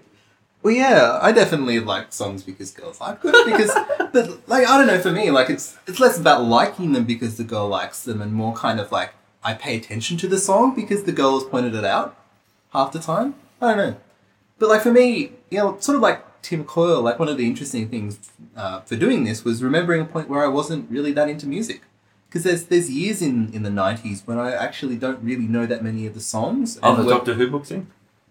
Well, yeah, I definitely like songs because girls like them. Because, but like, I don't know. For me, like, it's it's less about liking them because the girl likes them, and more kind of like I pay attention to the song because the girl has pointed it out half the time. I don't know. But like for me, you know, sort of like Tim Coyle, like one of the interesting things uh, for doing this was remembering a point where I wasn't really that into music. Because there's there's years in, in the '90s when I actually don't really know that many of the songs.
Oh, the Doctor Who book thing?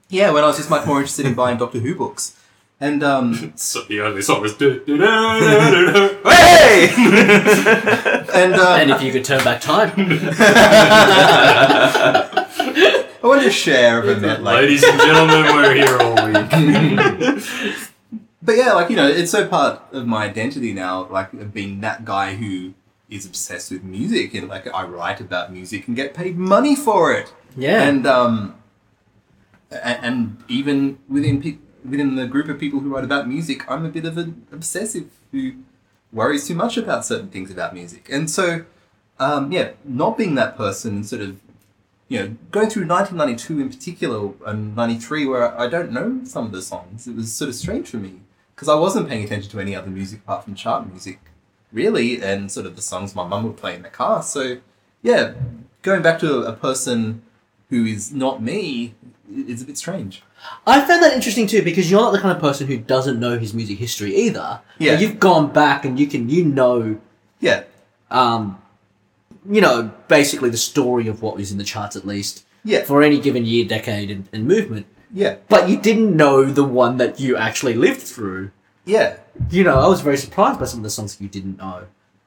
Yeah, when I was just much more interested in buying Doctor Who books, and um,
So the only song was.
Hey!
and um,
And if you could turn back time.
I want to share of a bit, like,
Ladies and gentlemen, we're here all week.
but yeah, like you know, it's so part of my identity now, like being that guy who is obsessed with music and like I write about music and get paid money for it,
Yeah.
and um, and, even within within the group of people who write about music, I'm a bit of an obsessive who worries too much about certain things about music, and so um, yeah, not being that person and sort of you know going through 1992 in particular and 93 where I don't know some of the songs, it was sort of strange for me because I wasn't paying attention to any other music apart from chart music, really, and sort of the songs my mum would play in the car. So yeah, going back to a person who is not me is a bit strange.
I found that interesting too because you're not the kind of person who doesn't know his music history either.
Yeah.
But you've gone back and you can you know
Yeah,
um you know basically the story of what was in the charts at least
yeah,
for any given year, decade, and, and movement.
yeah,
But you didn't know the one that you actually lived through.
yeah.
You know, I was very surprised by some of the songs that you didn't know.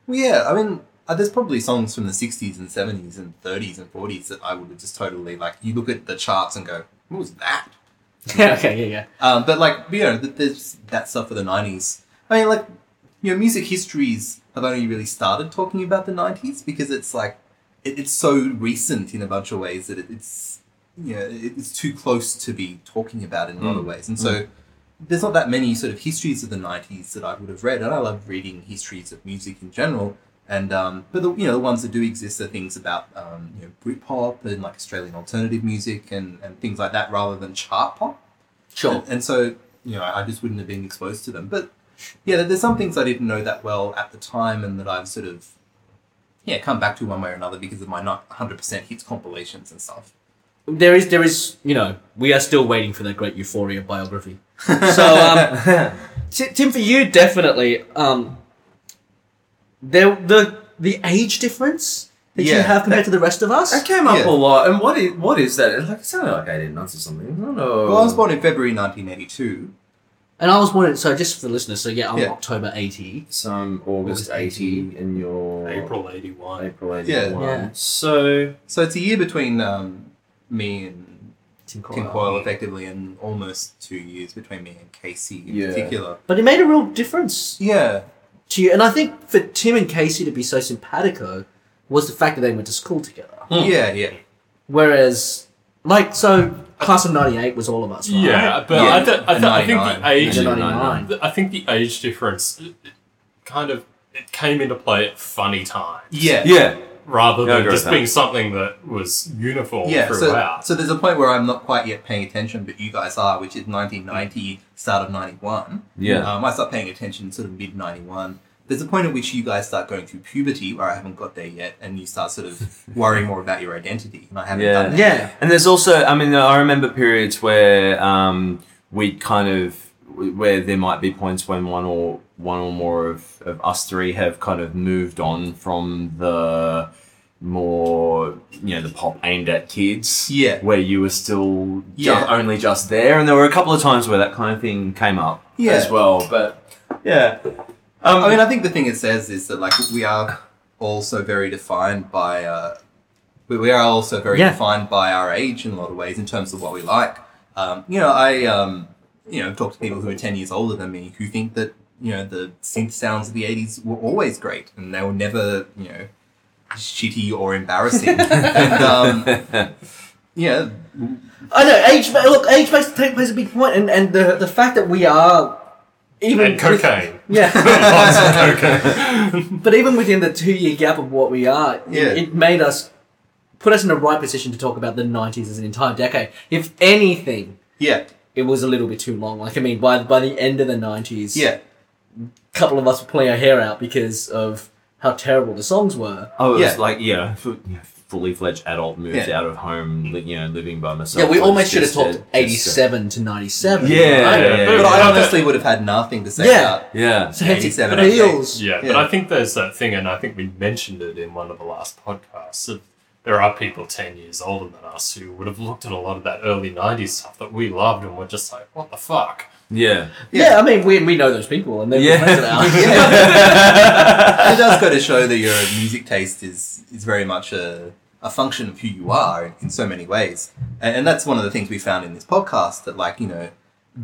Well, yeah, I mean, uh, there's probably songs from the 60s and 70s and 30s and 40s that I would have just totally, like, you look at the charts and go, what was that?
Yeah, okay, yeah, yeah.
Um, but, like, you know, th- there's that stuff for the 90s. I mean, like, you know, music histories have only really started talking about the 90s because it's, like, it, it's so recent in a bunch of ways that it, it's, you know, it, it's too close to be talking about in a lot of ways. And so there's not that many sort of histories of the 90s that I would have read. And I love reading histories of music in general. And um, but the you know the ones that do exist are things about um, you know Britpop and like Australian alternative music and, and things like that rather than chart pop.
Sure.
And, and so you know I just wouldn't have been exposed to them. But yeah, there's some things I didn't know that well at the time and that I've sort of yeah come back to one way or another because of my not 100% hits compilations and stuff.
There is, there is, you know, we are still waiting for that great Euphoria biography. So, um, Ti- Tim, for you, definitely, um, there the the age difference that you have compared to the rest of us.
That came up
Yeah.
a lot. And what is what is that? It's like it sounded like eighteen months or something. I don't know.
Well, I was born in February 1982.
And I was born in, so just for the listeners, so yeah, I'm
Yeah.
October 80.
some August,
August
eighty in your
April 81.
April eighty
Yeah.
Yeah.
So
So it's a year between um, me and
Tim
Tim Coyle, effectively, and almost two years between me and Casey in
Yeah.
particular.
But it made a real difference
Yeah,
to you. And I think for Tim and Casey to be so simpatico was the fact that they went to school together. Hmm.
yeah, yeah.
Whereas, like, so class of 98 was all of us, right?
Yeah, but
Yeah.
I, th- I, th- I think the age.
Yeah, 99.
I think the age difference it- it kind of it came into play at funny times.
Yeah.
yeah,
Rather than just
with that.
being something that was uniform
Yeah, so,
throughout.
so there's a point where I'm not quite yet paying attention, but you guys are, which is 1990, start of 91.
Yeah.
Um, I start paying attention sort of mid 91. There's a point at which you guys start going through puberty, where I haven't got there yet, and you start sort of worrying more about your identity, and I haven't
Yeah.
done that.
Yeah.
And there's also, I mean, I remember periods where um, we kind of, where there might be points when one or one or more of, of us three have kind of moved on from the more, you know, the pop aimed at kids.
Yeah.
Where you were still ju-
Yeah.
only just there, and there were a couple of times where that kind of thing came up
Yeah.
as well. But yeah, um,
I mean, I think the thing it says is that like we are also very defined by uh, we we are also very
Yeah.
defined by our age in a lot of ways in terms of what we like. Um, you know, I um, you know talk to people who are ten years older than me who think that you know the synth sounds of the '80s were always great, and they were never you know shitty or embarrassing. and um, yeah,
I know age. Look, age plays, plays a big point, and and the the fact that we are even
And
with-
cocaine.
yeah,
Lots of cocaine.
but even within the two year gap of what we are,
Yeah.
it, it made us put us in the right position to talk about the '90s as an entire decade. If anything,
yeah,
it was a little bit too long. Like I mean, by by the end of the '90s,
yeah.
a couple of us were pulling our hair out because of how terrible the songs were.
Oh, I was
Yeah.
like, yeah, fu- you fully fledged adult, moved
Yeah.
out of home, li- you know, living by myself.
Yeah, we almost should have talked
a- just a-
'87 to '97.
Yeah,
right?
yeah,
Yeah,
yeah.
But I honestly would have had nothing to say
Yeah.
about.
Yeah.
So
87, okay.
feels.
Yeah, but I think there's that thing, and I think we mentioned it in one of the last podcasts. Of there are people 10 years older than us who would have looked at a lot of that early 90s stuff that we loved and were just like, what the fuck?
Yeah.
Yeah, I mean, we, we know those people, and they're
Yeah.
friends of ours.
it does go to show that your music taste is is very much a, a function of who you are in, in so many ways, and, and that's one of the things we found in this podcast. That like you know,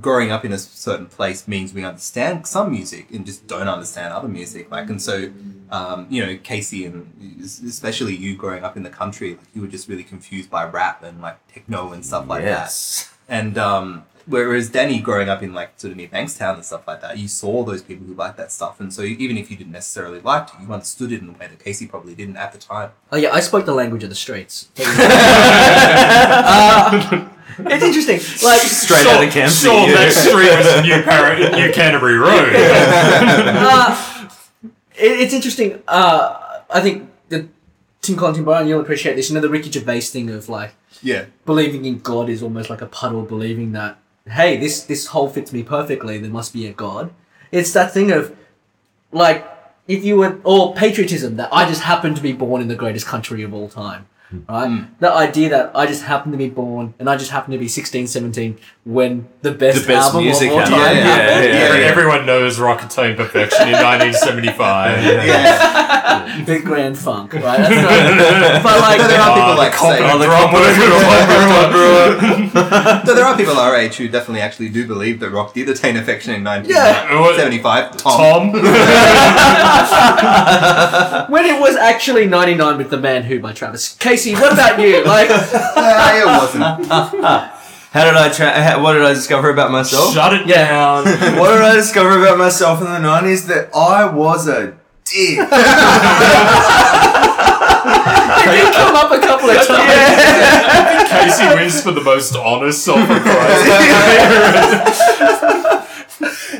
growing up in a certain place means we understand some music and just don't understand other music. Like and so, um, you know, Casey and especially you growing up in the country, like you were just really confused by rap and like techno and stuff like that.
yes.
And um, whereas Danny, growing up in like sort of near Bankstown and stuff like that, you saw those people who liked that stuff, and so even if you didn't necessarily like it, you understood it in a way that Casey probably didn't at the time.
Oh yeah, I spoke the language of the streets. Uh, it's interesting. Like
Straight
Sure-
out of camp.
Sure, that street was New, Par- New Canterbury Road.
uh, it, it's interesting. Uh, I think the Tim Collins, Tim Byron, you'll appreciate this. You know the Ricky Gervais thing of like
Yeah,
believing in God is almost like a puddle. Believing that hey, this this hole fits me perfectly. There must be a God. It's that thing of like if you were or patriotism that I just happen to be born in the greatest country of all time. Right? Mm. The idea that I just happen to be born and I just happen to be 16, 17 when the best,
The best
album
music
of all time
there. Yeah,
happened.
yeah, yeah.
Every- Everyone knows Rock Attained Perfection in 1975.
yeah.
Big Grand Funk, right? That's not, but like,
But there are people
Oh,
like
the competent
say,
drum,
so there are people our age who definitely actually do believe that rock did attain affection in
Yeah.
1975. Tom.
Tom.
when it was actually 99 with The Man Who by Travis. Casey, what about you? Like,
Nah, it wasn't.
How did I tra- how, what did I discover about myself?
Shut it
Yeah.
down.
what did I discover about myself in the nineties? That I was a dick.
you come up a couple of times.
Casey wins for the most honest self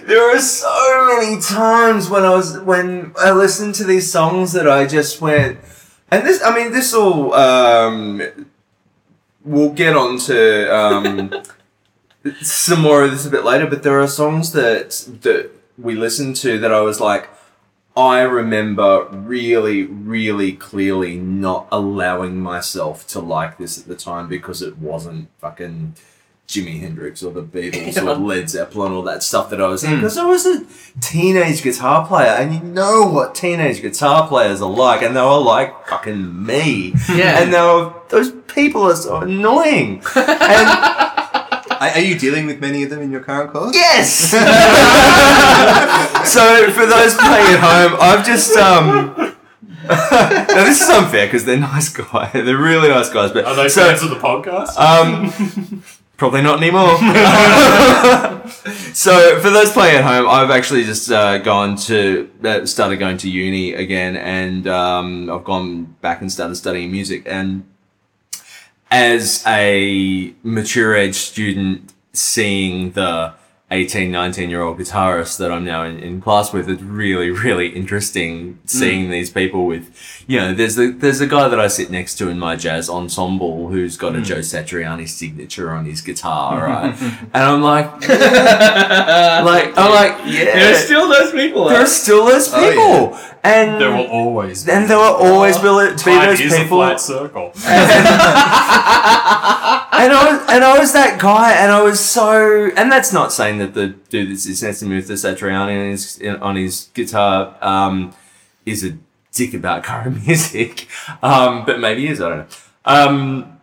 There are so many times when I was when I listened to these songs that I just went, and this I mean this will um, we'll get on to um, some more of this a bit later, but there are songs that that we listened to that I was like. I remember really, really clearly not allowing myself to like this at the time because it wasn't fucking Jimi Hendrix or the Beatles or Led Zeppelin or that stuff that I was in because I was a teenage guitar player and you know what teenage guitar players are like and they were like fucking me
Yeah.
and they were those people are so annoying and
Are, are you dealing with many of them in your current course?
Yes. so for those playing at home, I've just um. now this is unfair because they're nice guys. They're really nice guys, but
Are they
so
fans of the podcast?
um, probably not anymore. so for those playing at home, I've actually just uh, gone to uh, started going to uni again, and um, I've gone back and started studying music. And as a mature age student, seeing the 18, 19 year old guitarist that I'm now in, in class with, it's really, really interesting seeing mm. these people with, you know, there's the, there's a guy that I sit next to in my jazz ensemble who's got a mm. Joe Satriani signature on his guitar, right? and I'm like, like, I'm like, yeah,
There's still those people.
there are still those people.
Oh, yeah.
And
there will always be.
and there will always be, be
Time
those
is a
people
flat circle.
and I was and I was that guy, and I was so. And that's not saying that the dude that's to with the Satriani on his on his guitar um, is a dick about current music, um, but maybe he is. I don't know. Um,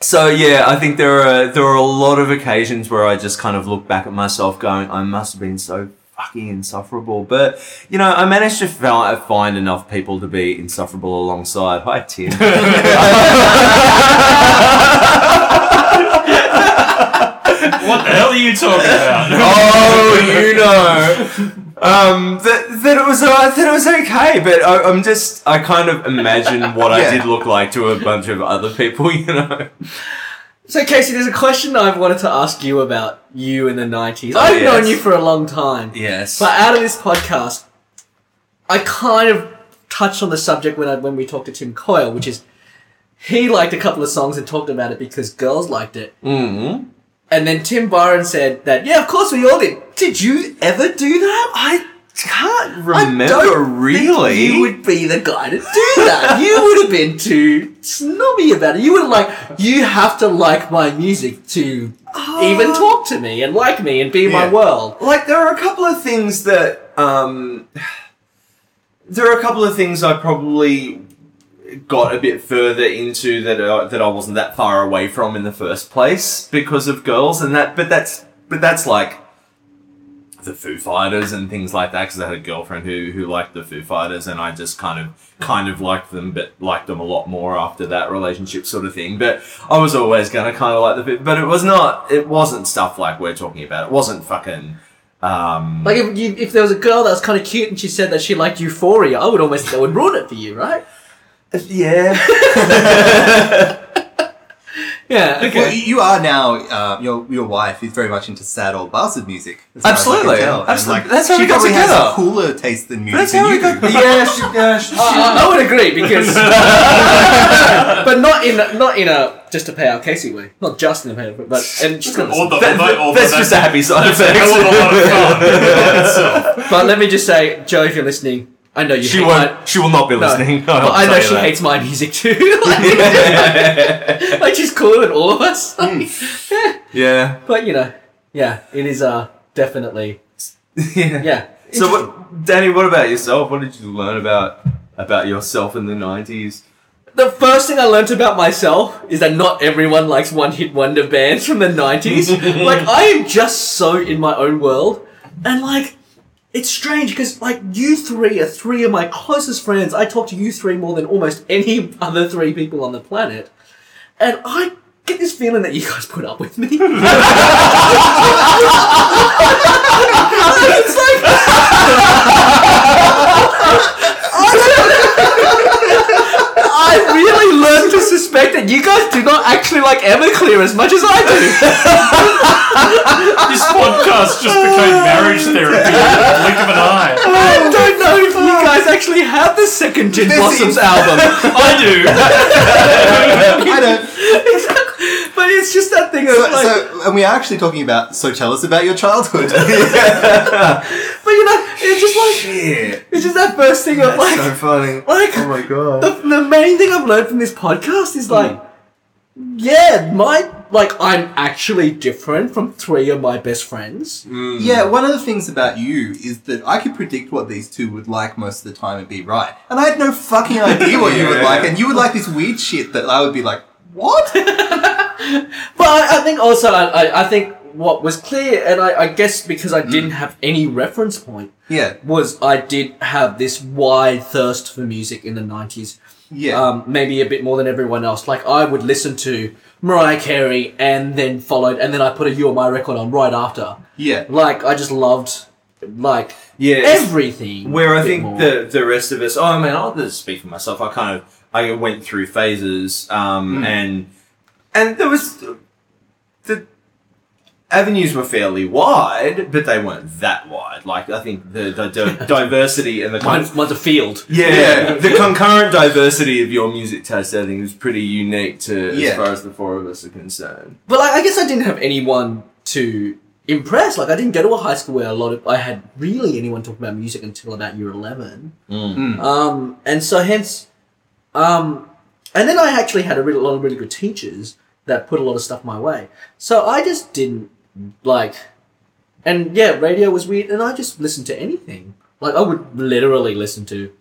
so yeah, I think there are there are a lot of occasions where I just kind of look back at myself, going, I must have been so fucking insufferable. But you know, I managed to fi- find enough people to be insufferable alongside. Hi, Tim.
What the hell are you talking about?
oh, you know. Um, that, that it was uh, that it was okay, but I, I'm just I kind of imagine what I did look like to a bunch of other people, you know.
So Casey, there's a question I've wanted to ask you about you in the '90s. I've
Oh, yes.
known you for a long time,
Yes.
but out of this podcast, I kind of touched on the subject when I when we talked to Tim Coyle, which is he liked a couple of songs and talked about it because girls liked it.
mm
And then Tim Byron said that, yeah, of course we all did. Did you ever do that?
I can't
I
remember
don't
really.
Think you would be the guy to do that. you would have been too snobby about it. You would have like, you have to like my music to even talk to me and like me and be in my world.
like there are a couple of things that um there are a couple of things I probably got a bit further into that uh, that I wasn't that far away from in the first place because of girls and that but that's but that's like the Foo Fighters and things like that because I had a girlfriend who who liked the Foo Fighters and I just kind of kind of liked them but liked them a lot more after that relationship sort of thing but I was always gonna kind of like the but it was not it wasn't stuff like we're talking about it wasn't fucking um
Like if, you, if there was a girl that was kind of cute and she said that she liked Euphoria, I would almost that would ruin it for you, right?
Yeah
Yeah.
Well, you you are now. Uh, your your wife is very much into sad old bastard music. as far as I can
Absolutely.
tell.
Absolutely.
like,
That's how
she
we got
probably has
together.
a cooler taste than music
That's
than
how we
you
got.
do.
Yeah, she, yeah, she,
I, I would agree because, but not in a, not in a just to pay out Casey way, not just in a pay out, but and just
Although-
that-
although- although
that's just a happy side effect.
of a lot of fun in itself.
But let me just say, Joe, if you're listening, I know you.
She
hate
won't.
My,
She will not be listening.
but
I'll
I know she
that.
hates my music too. like, like she's cooler than all of us. Like, yeah.
Yeah.
But you know, yeah, it is uh definitely
yeah.
yeah.
So, what, Danny? What about yourself? What did you learn about about yourself in the nineties?
The first thing I learnt about myself is that not everyone likes one hit wonder bands from the 90s. like, I am just so in my own world. And, like, it's strange because, like, you three are three of my closest friends. I talk to you three more than almost any other three people on the planet. And I get this feeling that you guys put up with me. it's like. I really learned to suspect that you guys do not actually like Everclear as much as I do.
This podcast just became marriage therapy in the blink of an eye.
I don't know if you guys actually have the second Gin
This
Blossoms album.
I do.
I don't.
It's just that thing of
So,
like,
so, and we are actually talking about. So tell us about your childhood.
but you know, it's just like,
Yeah.
it's just that first thing of like,
so funny.
like,
Oh my god.
the, the main thing I've learned from this podcast is like, hmm. yeah, my, like, I'm actually different from three of my best friends. Hmm.
Yeah, one of the things about you is that I could predict what these two would like most of the time and be right. And I had no fucking idea what you would like, and you would like this weird shit that I would be like, what?
But I, I think also, I, I, think what was clear, and I, I guess because I didn't have any reference point,
yeah,
was I did have this wide thirst for music in the 90s.
yeah.
Um, maybe a bit more than everyone else. Like, I would listen to Mariah Carey and then followed, and then I put a You Am I record on right after.
yeah.
Like, I just loved, like,
Yeah.
everything.
Where I think
more.
the the rest of us. Oh, I mean, I'll just speak for myself. I kind of I went through phases, um, and and there was the avenues were fairly wide, but they weren't that wide. Like I think the, the di- diversity and the kind
Mine's, mine's a field.
yeah, the concurrent diversity of your music taste, I think, is pretty unique to
Yeah.
as far as the four of us are concerned.
But like, I guess I didn't have anyone to impress. Like, I didn't go to a high school where a lot of I had really anyone talking about music until about year eleven. Um, and so hence, um, and then I actually had a really, lot of really good teachers that put a lot of stuff my way. So I just didn't like, and yeah, radio was weird, and I just listened to anything. Like I would literally listen to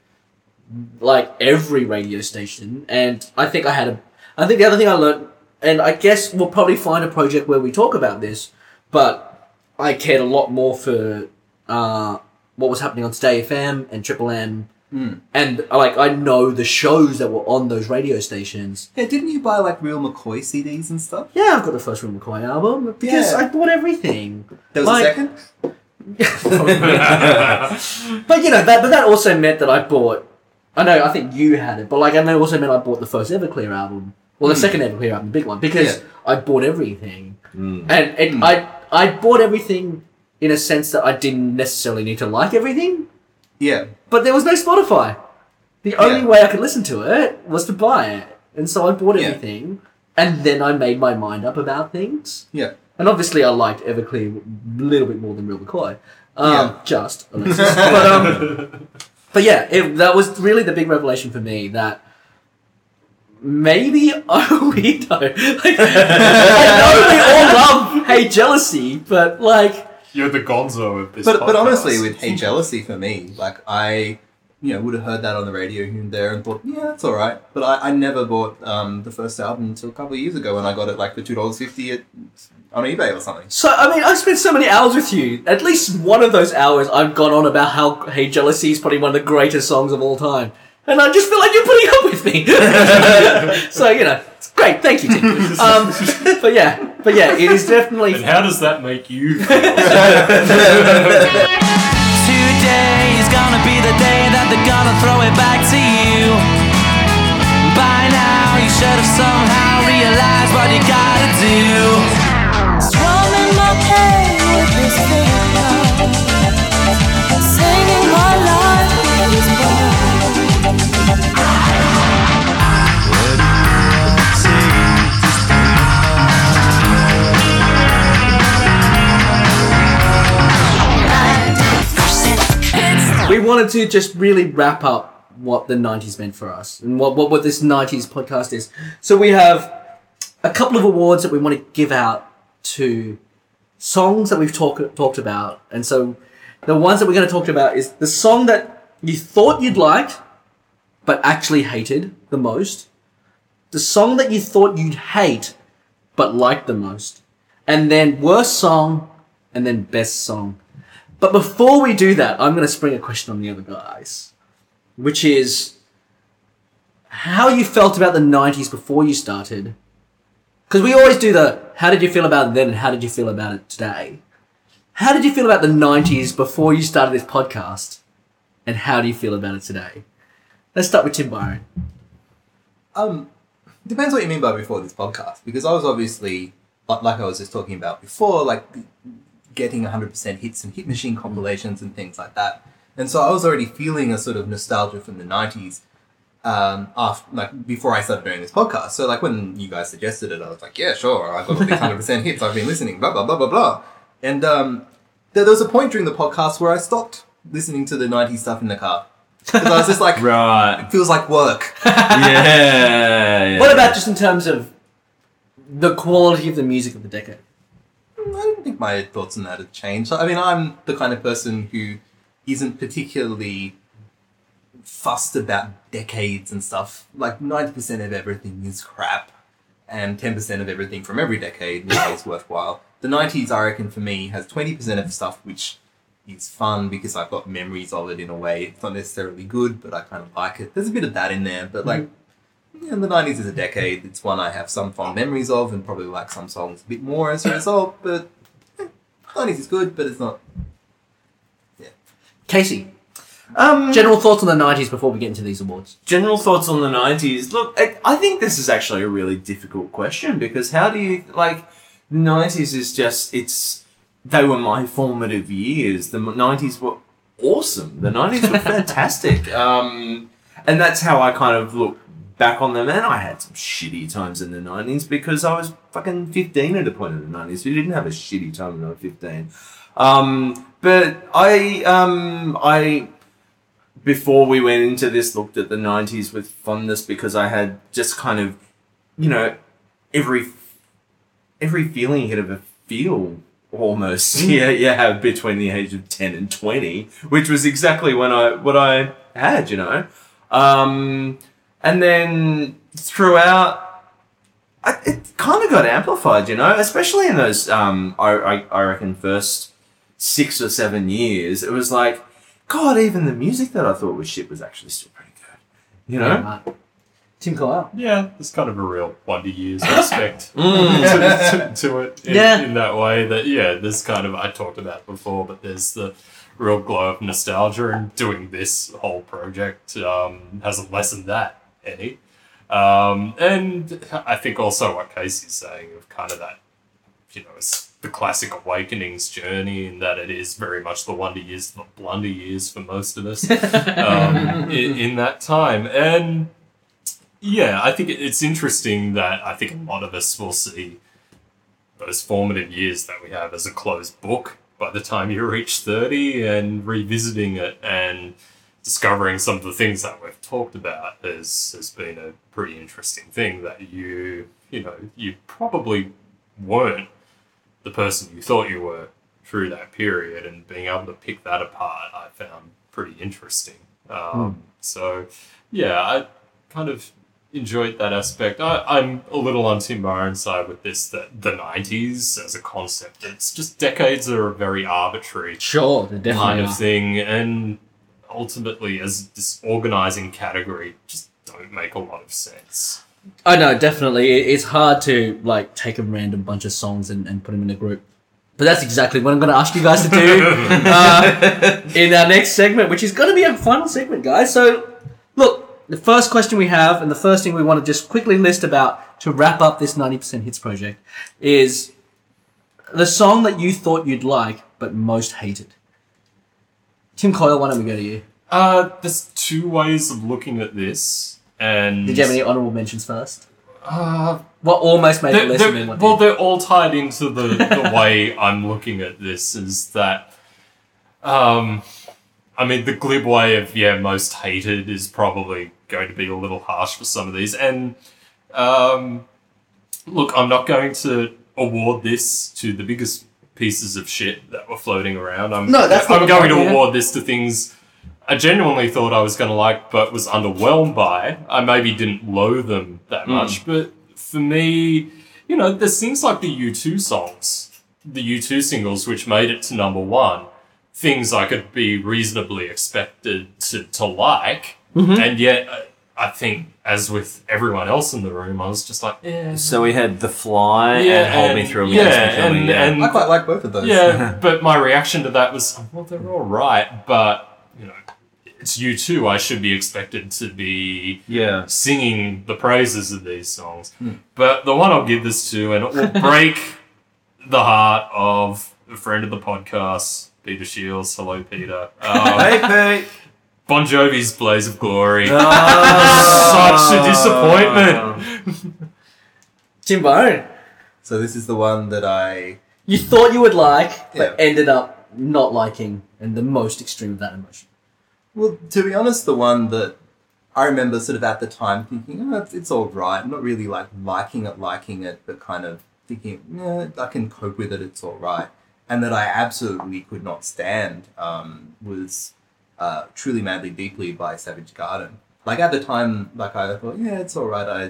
like every radio station, and I think I had a. I think the other thing I learned, and I guess we'll probably find a project where we talk about this, but I cared a lot more for uh, what was happening on 2Day FM and Triple M,
Hmm.
and like I know the shows that were on those radio stations.
Yeah, didn't you buy like real McCoy CDs and stuff?
Yeah, I've got the first Real McCoy album because
Yeah.
I bought everything.
There was
Like-
a second.
But you know that, but that also meant that I bought. I know, I think you had it, but like, and that also meant I bought the first Everclear album, well, the second Everclear album, the big one, because
Yeah.
I bought everything,
Mm.
and, and I I bought everything in a sense that I didn't necessarily need to like everything,
Yeah.
but there was no Spotify. The only
Yeah.
way I could listen to it was to buy it, and so I bought
Yeah.
everything, and then I made my mind up about things.
Yeah.
And obviously, I liked Everclear a little bit more than Real McCoy. Um,
Yeah.
Just, Alexis. but, um, but yeah, it, that was really the big revelation for me that maybe I'm a weirdo. Like, I know we all love Hey Jealousy, but like,
You're the gonzo of this.
But but honestly, with Hey Jealousy for me, like I, you know, would have heard that on the radio here and there and thought, yeah, it's all right. But I, I never bought um, the first album until a couple of years ago when I got it like for two dollars fifty on eBay or something.
so I mean, I've spent so many hours with you. At least one of those hours, I've gone on about how Hey Jealousy is probably one of the greatest songs of all time. And I just feel like you're putting up with me. so, you know, it's great. Thank you, Tim. Um, but yeah, but yeah, it is definitely.
And how does that make you feel?
Today is gonna be the day that they're gonna throw it back to you. By now, you should have somehow realized what you gotta do.
We wanted to just really wrap up what the 90s meant for us and what, what, what this 90s podcast is. So we have a couple of awards that we want to give out to songs that we've talk, talked about. And so the ones that we're going to talk about is the song that you thought you'd liked, but actually hated the most. The song that you thought you'd hate, but liked the most. And then worst song, and then best song. But before we do that, I'm going to spring a question on the other guys, which is how you felt about the 90s before you started. Because we always do the how did you feel about it then and how did you feel about it today. How did you feel about the 90s before you started this podcast? And how do you feel about it today? Let's start with Tim Byron.
Um, depends what you mean by before this podcast, because I was obviously like, I was just talking about before, like getting 100% hits and hit machine compilations and things like that. And so I was already feeling a sort of nostalgia from the 90s um, after, like before I started doing this podcast. So like when you guys suggested it, I was like, yeah, sure, I've got all these 100% hits, I've been listening, blah, blah, blah, blah, blah. And um, there, there was a point during the podcast where I stopped listening to the 90s stuff in the car. Because I was just like,
Right.
it feels like work.
Yeah.
What about just in terms of the quality of the music of the decade?
I don't think my thoughts on that have changed. I mean, I'm the kind of person who isn't particularly fussed about decades and stuff. Like 90% of everything is crap, and 10% of everything from every decade is worthwhile. The 90s, I reckon, for me, has 20% of stuff which is fun because I've got memories of it in a way. It's not necessarily good, but I kind of like it. There's a bit of that in there, but like, yeah, the 90s is a decade. It's one I have some fond memories of and probably like some songs a bit more as a result, but eh, 90s is good, but it's not.
Yeah, Casey,
Um,
general thoughts on the 90s before we get into these awards?
general thoughts on the 90s look I, I think this is actually a really difficult question because how do you like the 90s is just it's they were my formative years the 90s were awesome the 90s were fantastic um, and that's how i kind of look back on them. And i had some shitty times in the 90s because i was fucking 15 at a point in the 90s we didn't have a shitty time when i was 15 um, but i um, i before we went into this looked at the 90s with fondness because I had just kind of you know every every feeling you could ever feel almost yeah yeah between the age of 10 and 20 which was exactly when I what I had you know. Um and then throughout I, it kind of got amplified you know especially in those um I, I, I reckon first six or seven years, it was like, God, even the music that I thought was shit was actually still pretty good. You know?
Yeah, right. Tim Coyle.
Yeah, there's kind of a real Wonder Years aspect to, to, to it in,
Yeah.
in that way that, yeah, there's kind of, I talked about before, but there's the real glow of nostalgia and doing this whole project um, hasn't lessened that any. Um, and I think also what Casey's saying of kind of that, you know, it's the classic awakenings journey in that it is very much the wonder years, the blunder years for most of us um, in, in that time. And yeah, I think it's interesting that I think a lot of us will see those formative years that we have as a closed book by the time you reach 30 and revisiting it and discovering some of the things that we've talked about has, has been a pretty interesting thing that you, you know, you probably weren't the person you thought you were through that period and being able to pick that apart I found pretty interesting. Um, So, yeah, I kind of enjoyed that aspect. I, I'm a little on Tim Byron's side with this that the 90s as a concept, it's just decades are a very arbitrary
Sure,
kind
are.
of thing, and ultimately, as this organizing category, just don't make a lot of sense.
I know, definitely. It's hard to like take a random bunch of songs and, and put them in a group. But that's exactly what I'm going to ask you guys to do uh, in our next segment, which is going to be our final segment, guys. So, look, the first question we have, and the first thing we want to just quickly list about to wrap up this 90% hits project is the song that you thought you'd like but most hated. Tim Coyle, why don't we go to you?
Uh, there's two ways of looking at this, and
Did you have any honorable mentions first?
Uh,
What almost made the
they're,
list
they're-
and then what
well,
did?
they're all tied into the, the way I'm looking at this. Is that, um, I mean, the glib way of yeah, most hated is probably going to be a little harsh for some of these. And um, look, I'm not going to award this to the biggest pieces of shit that were floating around. I'm,
No, that's
I'm going
point,
to
yeah.
award this to things. I genuinely thought I was going to like, but was underwhelmed by. I maybe didn't loathe them that
Hmm.
much, but for me, you know, there's things like the U2 songs, the U2 singles, which made it to number one. Things I could be reasonably expected to, to like,
Mm-hmm.
and yet uh, I think, as with everyone else in the room, I was just like, yeah.
So we had The Fly
Yeah,
and Hold Me Through Me.
yeah,
Makes Me Feel Me,
and-
yeah.
and-
I quite like both of those.
Yeah, but my reaction to that was, well, they're all right, but you know, it's U2. I should be expected to be
yeah.
singing the praises of these songs. But the one I'll give this to, and it will break the heart of a friend of the podcast, Peter Shields. Hello, Peter. Um,
Hey, Pete.
Bon Jovi's "Blaze of Glory."
Ah.
Such a disappointment.
Tim Byron.
So this is the one that I
You thought you would like, but
Yeah.
ended up not liking, and the most extreme of that emotion.
Well, to be honest, the one that I remember sort of at the time thinking, oh, it's, it's all right. Not really like liking it, liking it, but kind of thinking, yeah, I can cope with it. It's all right. And that I absolutely could not stand um, was uh, "Truly, Madly, Deeply" by Savage Garden. Like at the time, like I thought, yeah, it's all right. I,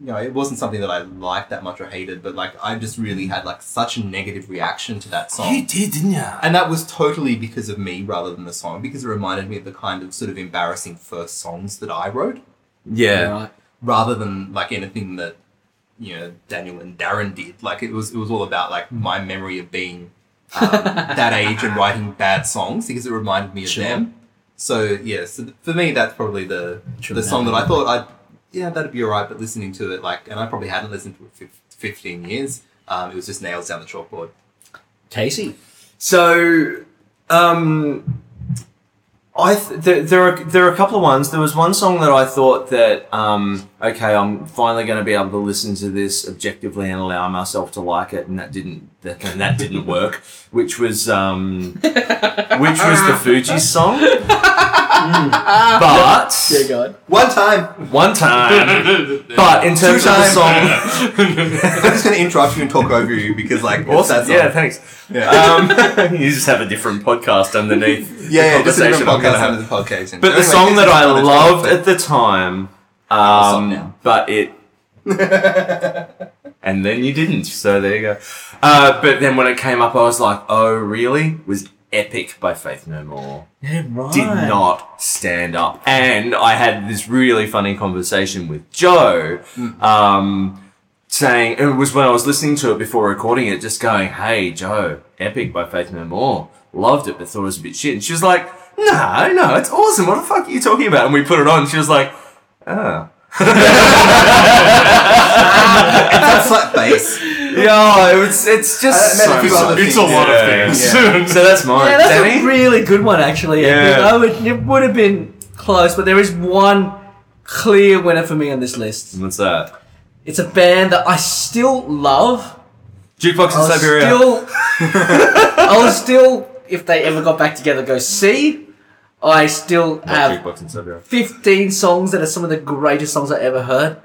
you know, it wasn't something that I liked that much or hated, but like I just really had like such a negative reaction to that song.
You did, didn't you?
And that was totally because of me rather than the song, because it reminded me of the kind of sort of embarrassing first songs that I wrote,
Yeah.
Right.
rather than like anything that you know Daniel and Darren did. Like it was, it was all about like my memory of being um, that age and writing bad songs because it reminded me of
Sure.
them. So yeah, so th- for me that's probably the
True
the song that I thought I'd yeah that'd be alright, but listening to it like, and I probably hadn't listened to it for fifteen years. Um, it was just nails down the chalkboard.
Casey.
So, um, I th- there, there are there are a couple of ones. There was one song that I thought that um, okay, I'm finally going to be able to listen to this objectively and allow myself to like it, and that didn't that, and that didn't work. Which was um, which was the Fuji song. But
Yeah, God.
One time,
one time, but in terms
Two
of the
times.
song,
I'm just going to interrupt you and talk over you because like it's
awesome.
that song.
Yeah, thanks.
Yeah.
Um, you just have a different podcast underneath
Yeah,
the
yeah, just a different
conversation I'm gonna
podcast under the podcast.
But the song that I loved at the time, um, but it and then you didn't. So there you go. Uh, but then when it came up, I was like, oh, really? Was epic by Faith No More.
Yeah, right.
Did not stand up. And I had this really funny conversation with Joe, um, saying, it was when I was listening to it before recording it, just going, hey, Joe, epic by Faith No More. Loved it, but thought it was a bit shit. And she was like, no, no, it's awesome. What the fuck are you talking about? And we put it on. She was like, oh.
That flat bass.
Yeah, it was, it's just
Uh, and a few other
It's
things.
a lot
Yeah,
of things.
so that's mine.
Yeah, that's
Danny?
a really good one, actually.
Yeah.
I would, it would have been close, but there is one clear winner for me on this list.
What's that?
It's a band that I still love.
Jukebox in
I'll
Siberia.
still, I'll still, if they ever got back together, go see. I still
Not
have
Jukebox in Siberia.
15 songs that are some of the greatest songs I ever heard.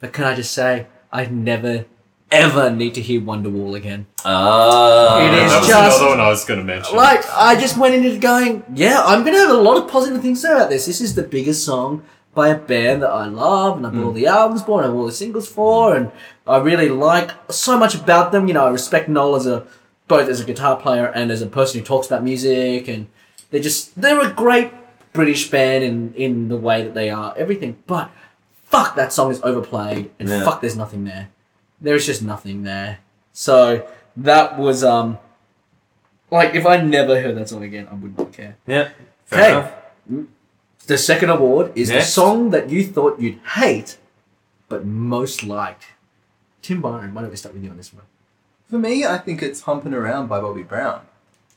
But can I just say, I never, ever need to hear Wonderwall again.
Ah.
It is
that was
just-
another one I was going to mention.
Like, I just went into going, yeah, I'm going to have a lot of positive things to say about this. This is the biggest song by a band that I love, and I bought all the albums for, and I bought all the singles for, and I really like so much about them. You know, I respect Noel as a both as a guitar player and as a person who talks about music, and they're just they're a great British band in in the way that they are everything. But fuck, that song is overplayed, and
Yeah.
fuck, there's nothing there. There is just nothing there. So that was um. Like, if I never heard that song again, I would not care.
Yeah.
Okay. The second award is the song that you thought you'd hate, but most liked. Tim Byron, why don't we start with you on this one?
For me, I think it's Humping Around by Bobby Brown.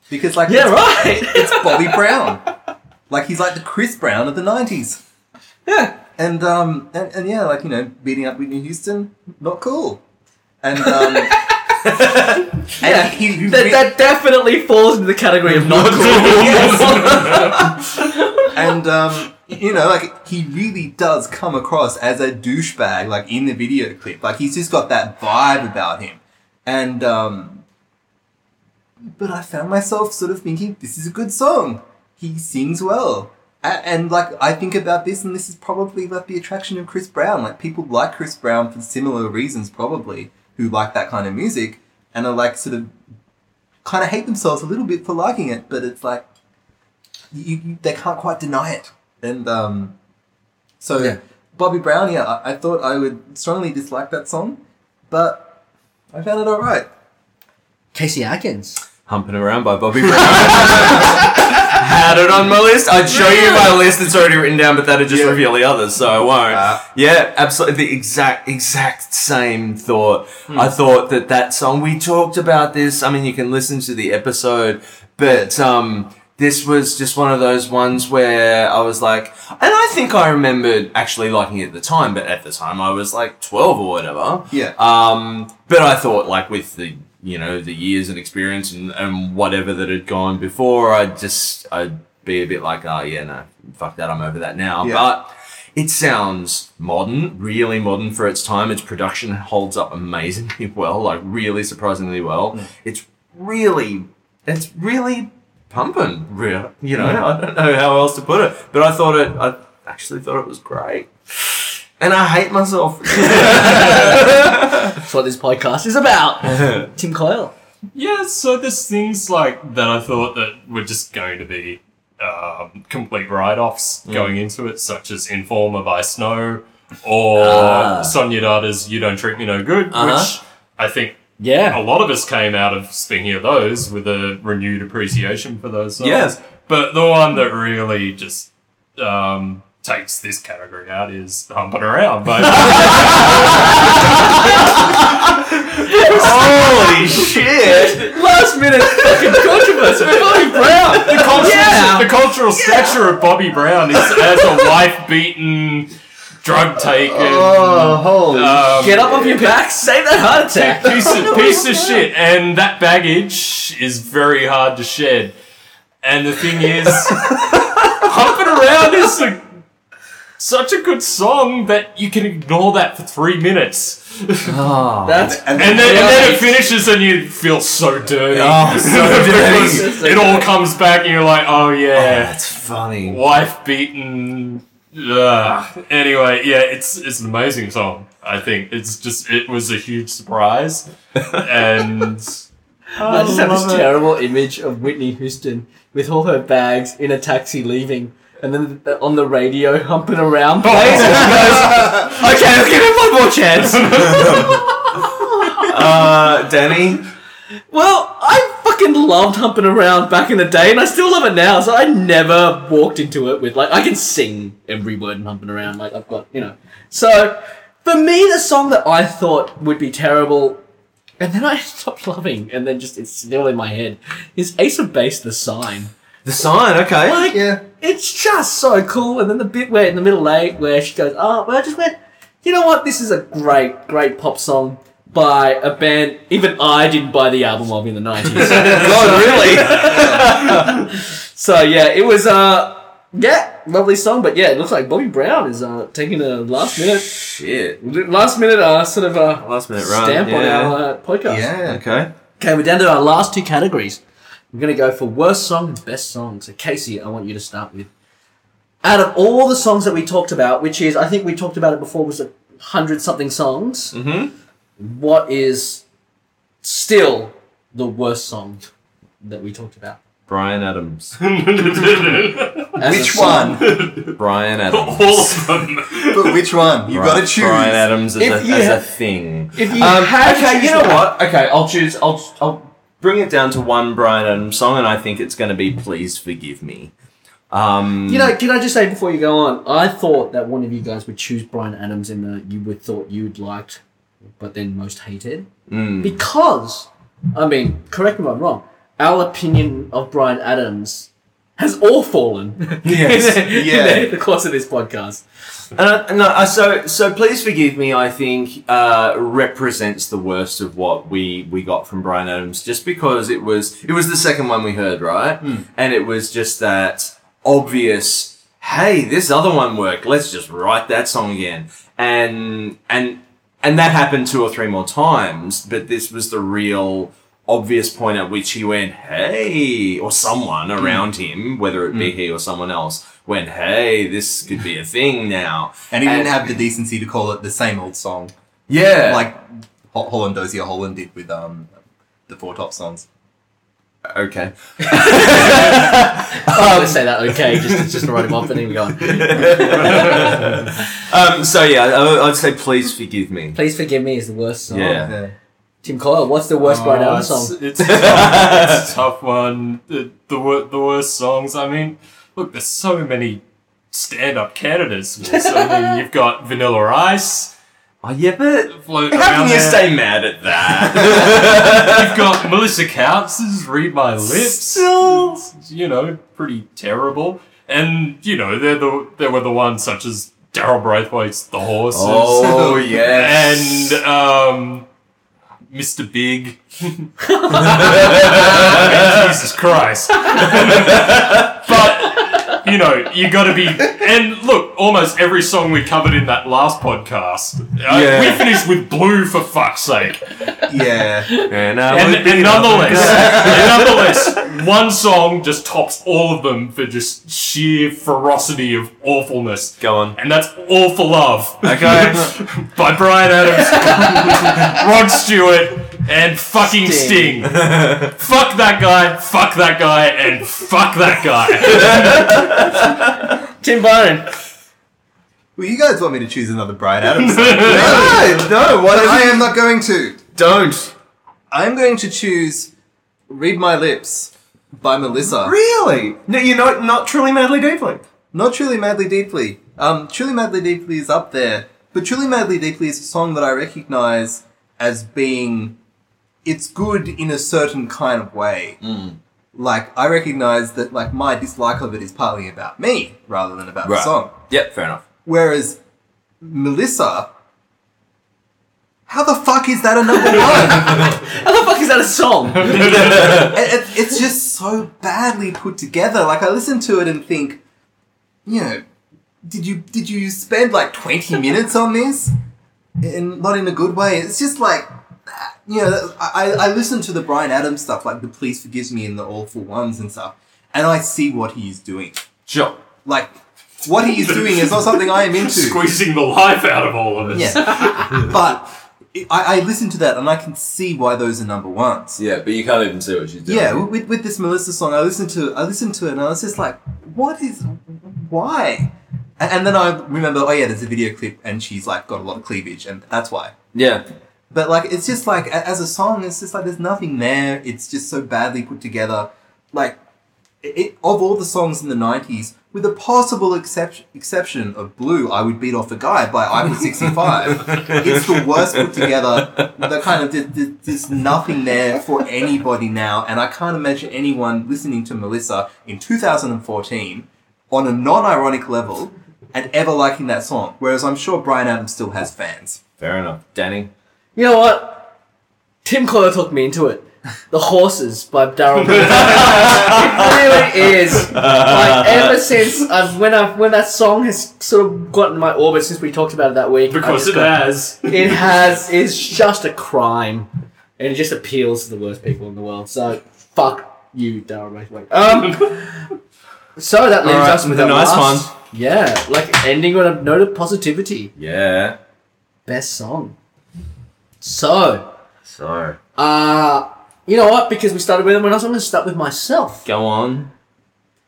Because, like,
Yeah,
it's,
right.
it's Bobby Brown. Like, he's like the Chris Brown of the 90s.
yeah.
And, um, and, and yeah, like, you know, beating up Whitney Houston, not cool. And, um,
Yeah,
he, he
that,
re-
that definitely falls into the category of not cool.
and um, you know, like he really does come across as a douchebag, like in the video clip. Like he's just got that vibe about him, and um, but I found myself sort of thinking, this is a good song. He sings well, and like I think about this, and this is probably like the attraction of Chris Brown. Like people like Chris Brown for similar reasons, probably who like that kind of music, and are like sort of kind of hate themselves a little bit for liking it. But it's like you, you they can't quite deny it. And um, so
Yeah.
Bobby Brown, yeah, I, I thought I would strongly dislike that song, but I found it alright.
Casey Atkins.
Humping around by Bobby Brown. Had it on my list. I'd show you my list that's already written down, but that'd just
Yeah.
reveal the others, so I won't.
Ah.
yeah, absolutely. The exact, exact same thought.
Hmm.
I thought that that song, we talked about this. I mean, you can listen to the episode, but, um, this was just one of those ones where I was like, and I think I remembered actually liking it at the time, but at the time I was like 12 or whatever.
Yeah.
Um, but I thought, like, with the you know the years and experience and, and whatever that had gone before, I'd just I'd be a bit like, oh yeah, no, fuck that, I'm over that now.
Yeah.
But it sounds modern, really modern for its time. Its production holds up amazingly well, like really surprisingly well. Mm. It's really, it's really pumping. Real, you know, I don't know how else to put it, but I thought it. I actually thought it was great. And I hate myself.
That's what this podcast is about. Tim Coyle.
Yeah, so there's things like that I thought that were just going to be um, complete write-offs going into it, such as Informer by Snow or
Ah.
Sonia Dada's You Don't Treat Me No Good,
Uh-huh.
which I think
Yeah.
a lot of us came out of speaking of those with a renewed appreciation for those songs.
Yes.
But the one that really just um, takes this category out is Humping Around by
Holy shit!
Last minute fucking controversy. Bobby Brown.
the cultural,
Yeah.
the cultural stature of Bobby Brown is as a wife-beaten, drug-taken,
Oh, holy
um,
Get up off your back. Save that heart attack.
piece of, piece of shit, and that baggage is very hard to shed. And the thing is, humping around is a, such a good song that you can ignore that for three minutes, ah.
That's
And,
and then, and then it finishes, and you feel so dirty.
Oh, so dirty.
It all comes back, and you're like, oh yeah.
Oh, that's funny.
wife beaten. Ugh. Anyway, yeah, it's it's an amazing song. I think it's just it was a huge surprise, and
I just have this
it.
terrible image of Whitney Houston with all her bags in a taxi leaving, and then the, on the radio humping around plays. and she goes, okay, I'll give him one more chance.
Uh, Danny.
Well, I fucking loved humping around back in the day, and I still love it now. So I never walked into it with like I can sing every word in humping around. Like I've got you know. So for me, the song that I thought would be terrible, and then I stopped loving, and then just it's still in my head, is Ace of Base, the sign.
The sign. Okay.
Like,
Yeah.
it's just so cool. And then the bit where in the middle eight where she goes, oh, well, I just went, you know what? This is a great, great pop song by a band even I didn't buy the album of in the 90s. God, really? so, yeah, it was, uh, yeah, lovely song. But yeah, it looks like Bobby Brown is uh, taking a last minute,
Shit.
last minute uh, sort of a
Last minute run.
stamp on
yeah.
our uh, podcast.
Yeah.
Okay.
Okay, we're down to our last two categories. We're going to go for worst song and best song. So, Casey, I want you to start with. Out of all the songs that we talked about, which is, I think we talked about it before, was a hundred something songs,
Mm-hmm.
what is still the worst song that we talked about?
Bryan Adams.
Which one?
Bryan Adams.
all of them.
but which one? You've got to choose.
Bryan Adams as,
If
a,
you
as
ha-
a thing.
If you
Um,
had
okay,
choose
you know
one-
what? Okay, I'll choose. I'll I'll bring it down to one Bryan Adams song, and I think it's going to be "Please Forgive Me." Um,
You know, can I just say before you go on, I thought that one of you guys would choose Bryan Adams in the you would thought you'd liked, but then most hated.
mm,
Because, I mean, correct me if I'm wrong, our opinion of Bryan Adams has all fallen
Yes,
yeah.
the course of this podcast.
and I, no, I- so so please forgive me. I think uh, represents the worst of what we we got from Bryan Adams, just because it was it was the second one we heard, right? And it was just that obvious. Hey, this other one worked. Let's just write that song again, and and and that happened two or three more times. But this was the real obvious point at which he went, "Hey," or someone around him, whether it be he or someone else, went, "Hey, this could be a thing now."
And he didn't have the decency to call it the same old song,
Yeah,
like Ho- Holland Dozier Holland did with um the Four Top songs.
okay.
I'm going to say that okay, just, just to write him off and then we go on.
Um, so yeah, I, I'd say please forgive me.
Please Forgive Me is the worst song.
Yeah.
Tim Coyle, what's the worst Bryan
Oh,
Adams song?
it's, a tough, it's a tough one. The, the wor- the worst songs. I mean, look, there's so many stand-up candidates. for this. I mean, you've got Vanilla Ice
Oh yeah, but
floating
how can you
there.
stay mad at that?
You've got Melissa Tkautz's "Read My Lips."
Still.
It's, you know, pretty terrible. And you know, they're the there were the ones such as Daryl Braithwaite's "The Horses."
oh yes.
and um, Mr. Big. Jesus Christ. but, you know, you gotta be. And look, almost every song we covered in that last podcast, uh,
Yeah.
we finished with Blue for fuck's sake.
Yeah.
and, uh,
And, and nonetheless, and nonetheless, one song just tops all of them for just sheer ferocity of awfulness.
Go on.
And that's All for Love.
Okay.
by Bryan Adams, Rod Stewart, and fucking Sting. fuck that guy, fuck that guy, and fuck that guy.
Tim Bone.
Well, you guys want me to choose another Bryan Adams
no, no. What
I am not going to.
Don't.
I'm going to choose "Read My Lips" by Melissa.
Really? No, you're not not truly madly deeply.
Not Truly Madly Deeply. Um, Truly Madly Deeply is up there, but Truly Madly Deeply is a song that I recognize as being. It's good in a certain kind of way. Mm. Like, I recognize that, like, my dislike of it is partly about me rather than about the song.
Yep, fair enough.
Whereas Melissa. How the fuck is that a number one?
How the fuck is that a song?
it, it- it's just so badly put together. Like I listen to it and think, you know, did you did you spend like twenty minutes on this, and not in a good way? It's just like, you know, I I listen to the Bryan Adams stuff, like the Please Forgive Me and the Awful Ones and stuff, and I see what he's doing.
Sure.
Like what he is doing is not something I am into.
Squeezing the life out of all of us.
Yeah. but I, I listen to that and I can see why those are number ones.
Yeah, but you can't even see what she's doing.
Yeah, with, with this Melissa song, I listened to I listened to it and I was just like, what is why? And, and then I remember, oh yeah, there's a video clip and she's like got a lot of cleavage and that's why.
Yeah.
But like, it's just like as a song, it's just like there's nothing there. It's just so badly put together. Like, it, of all the songs in the '90s, with a possible exception exception of Blue, I would beat off a guy by I was 65. it's the worst put together. The kind of there's, there's- there's nothing there for anybody now, and I can't imagine anyone listening to Melissa in 2014 on a non-ironic level and ever liking that song. Whereas I'm sure Bryan Adams still has fans.
Fair enough. Danny.
You know what? Tim Coyle took me into it. The Horses by Daryl. It really is. Like ever since I've, when I when that song has sort of gotten my orbit since we talked about it that week.
Because it
got-
has.
It has. It's just a crime, and it just appeals to the worst people in the world. So fuck you, Daryl Braithwaite. Um. So that leaves
Alright,
us with a
nice
last, Yeah, like ending on a note of positivity.
Yeah.
Best song. So,
So
uh, you know what? Because we started with them, I'm going to start with myself.
go on.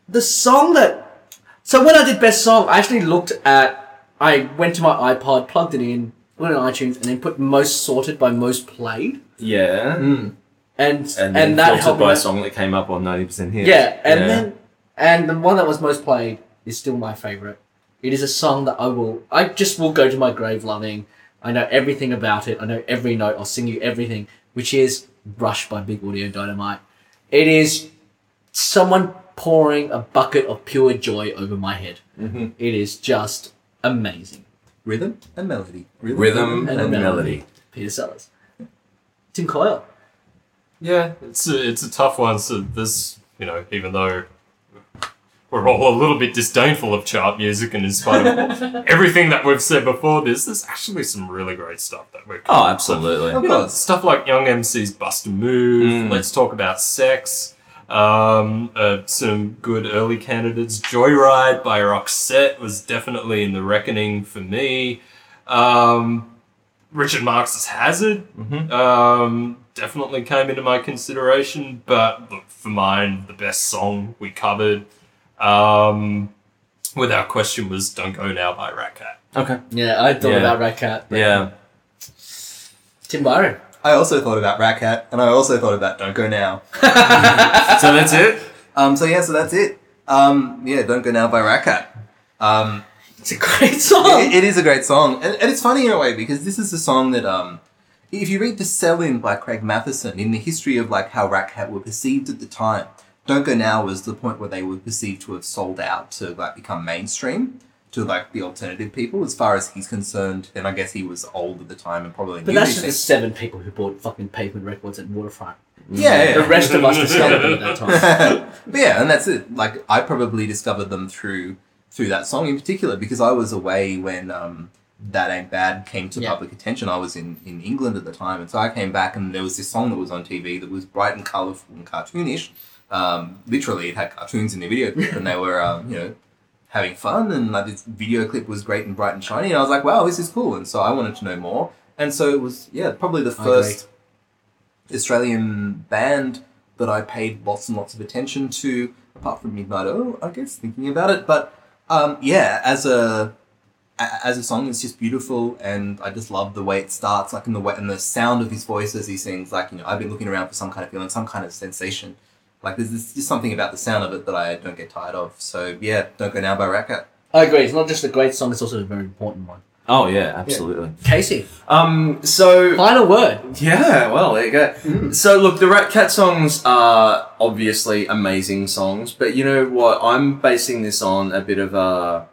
The song that. So when I did best song, I actually looked at. I went to my iPod, plugged it in, went on iTunes, and then put most sorted by most played,
Yeah.
and and,
And, then
that helped
by
me.
a song that came up on ninety percent hits.
Yeah, and then and the one that was most played is still my favorite. It is a song that I will I just will go to my grave loving. I know everything about it. I know every note. I'll sing you everything, which is Rush by Big Audio Dynamite. It is someone pouring a bucket of pure joy over my head.
Mhm.
It is just amazing.
Rhythm and melody.
rhythm and,
and
melody.
melody. Peter Sellers. Tim Coyle.
Yeah, it's a, it's a tough one. So this, you know, even though we're all a little bit disdainful of chart music, and in spite of everything that we've said before this, there's actually some really great stuff that we're.
Oh, absolutely.
Of
You know, stuff like Young MC's Bust a Move.
Mm.
Let's talk about sex. Um, uh, some good early candidates. Joyride by Roxette was definitely in the reckoning for me. Um, Richard Marx's Hazard
Mhm.
um, definitely came into my consideration, but look, for mine, the best song we covered, um, without question, was "Don't Go Now" by Ratcat.
Okay.
Yeah, I thought
Yeah.
about Ratcat. but-
Yeah.
Tim Byron.
I also thought about Ratcat, and I also thought about Don't Go Now.
so that's it.
Um, so yeah, so that's it. Um, yeah, Don't Go Now by Ratcat. Um,
It's a great song.
it, it is a great song, and, and it's funny in a way because this is a song that um, if you read the Sell-In by Craig Mathieson in the history of like how Ratcat were perceived at the time, Don't Go Now was the point where they were perceived to have sold out to like become mainstream to like the alternative people. As far as he's concerned, and I guess he was old at the time and probably
But that's just the seven people who bought fucking pavement records at Waterfront.
Yeah, yeah.
The rest of us discovered them at that time.
but yeah, and that's it. Like I probably discovered them through through that song in particular because I was away when um, that ain't bad came to
Yeah.
public attention. I was in in England at the time, and so I came back and there was this song that was on TV that was bright and colourful and cartoonish. Um, literally, it had cartoons in the video clip, and they were um, you know having fun, and like this video clip was great and bright and shiny, and I was like, wow, this is cool, and so I wanted to know more, and so it was yeah probably the first. Australian band that I paid lots and lots of attention to, apart from Midnight Oil, I guess, thinking about it. But um, yeah, as a a- as a song, it's just beautiful, and I just love the way it starts, like in the way and the sound of his voice as he sings. Like you know, I've been looking around for some kind of feeling, some kind of sensation. Like there's this, just something about the sound of it that I don't get tired of. So yeah, don't go now by Ratcat.
I agree. It's not just a great song; it's also a very important one.
Oh yeah, absolutely.
Casey,
Um. So
final word.
Yeah, well, there you go. Hmm. So, look, the Ratcat songs are obviously amazing songs, but you know what? I'm basing this on a bit of a,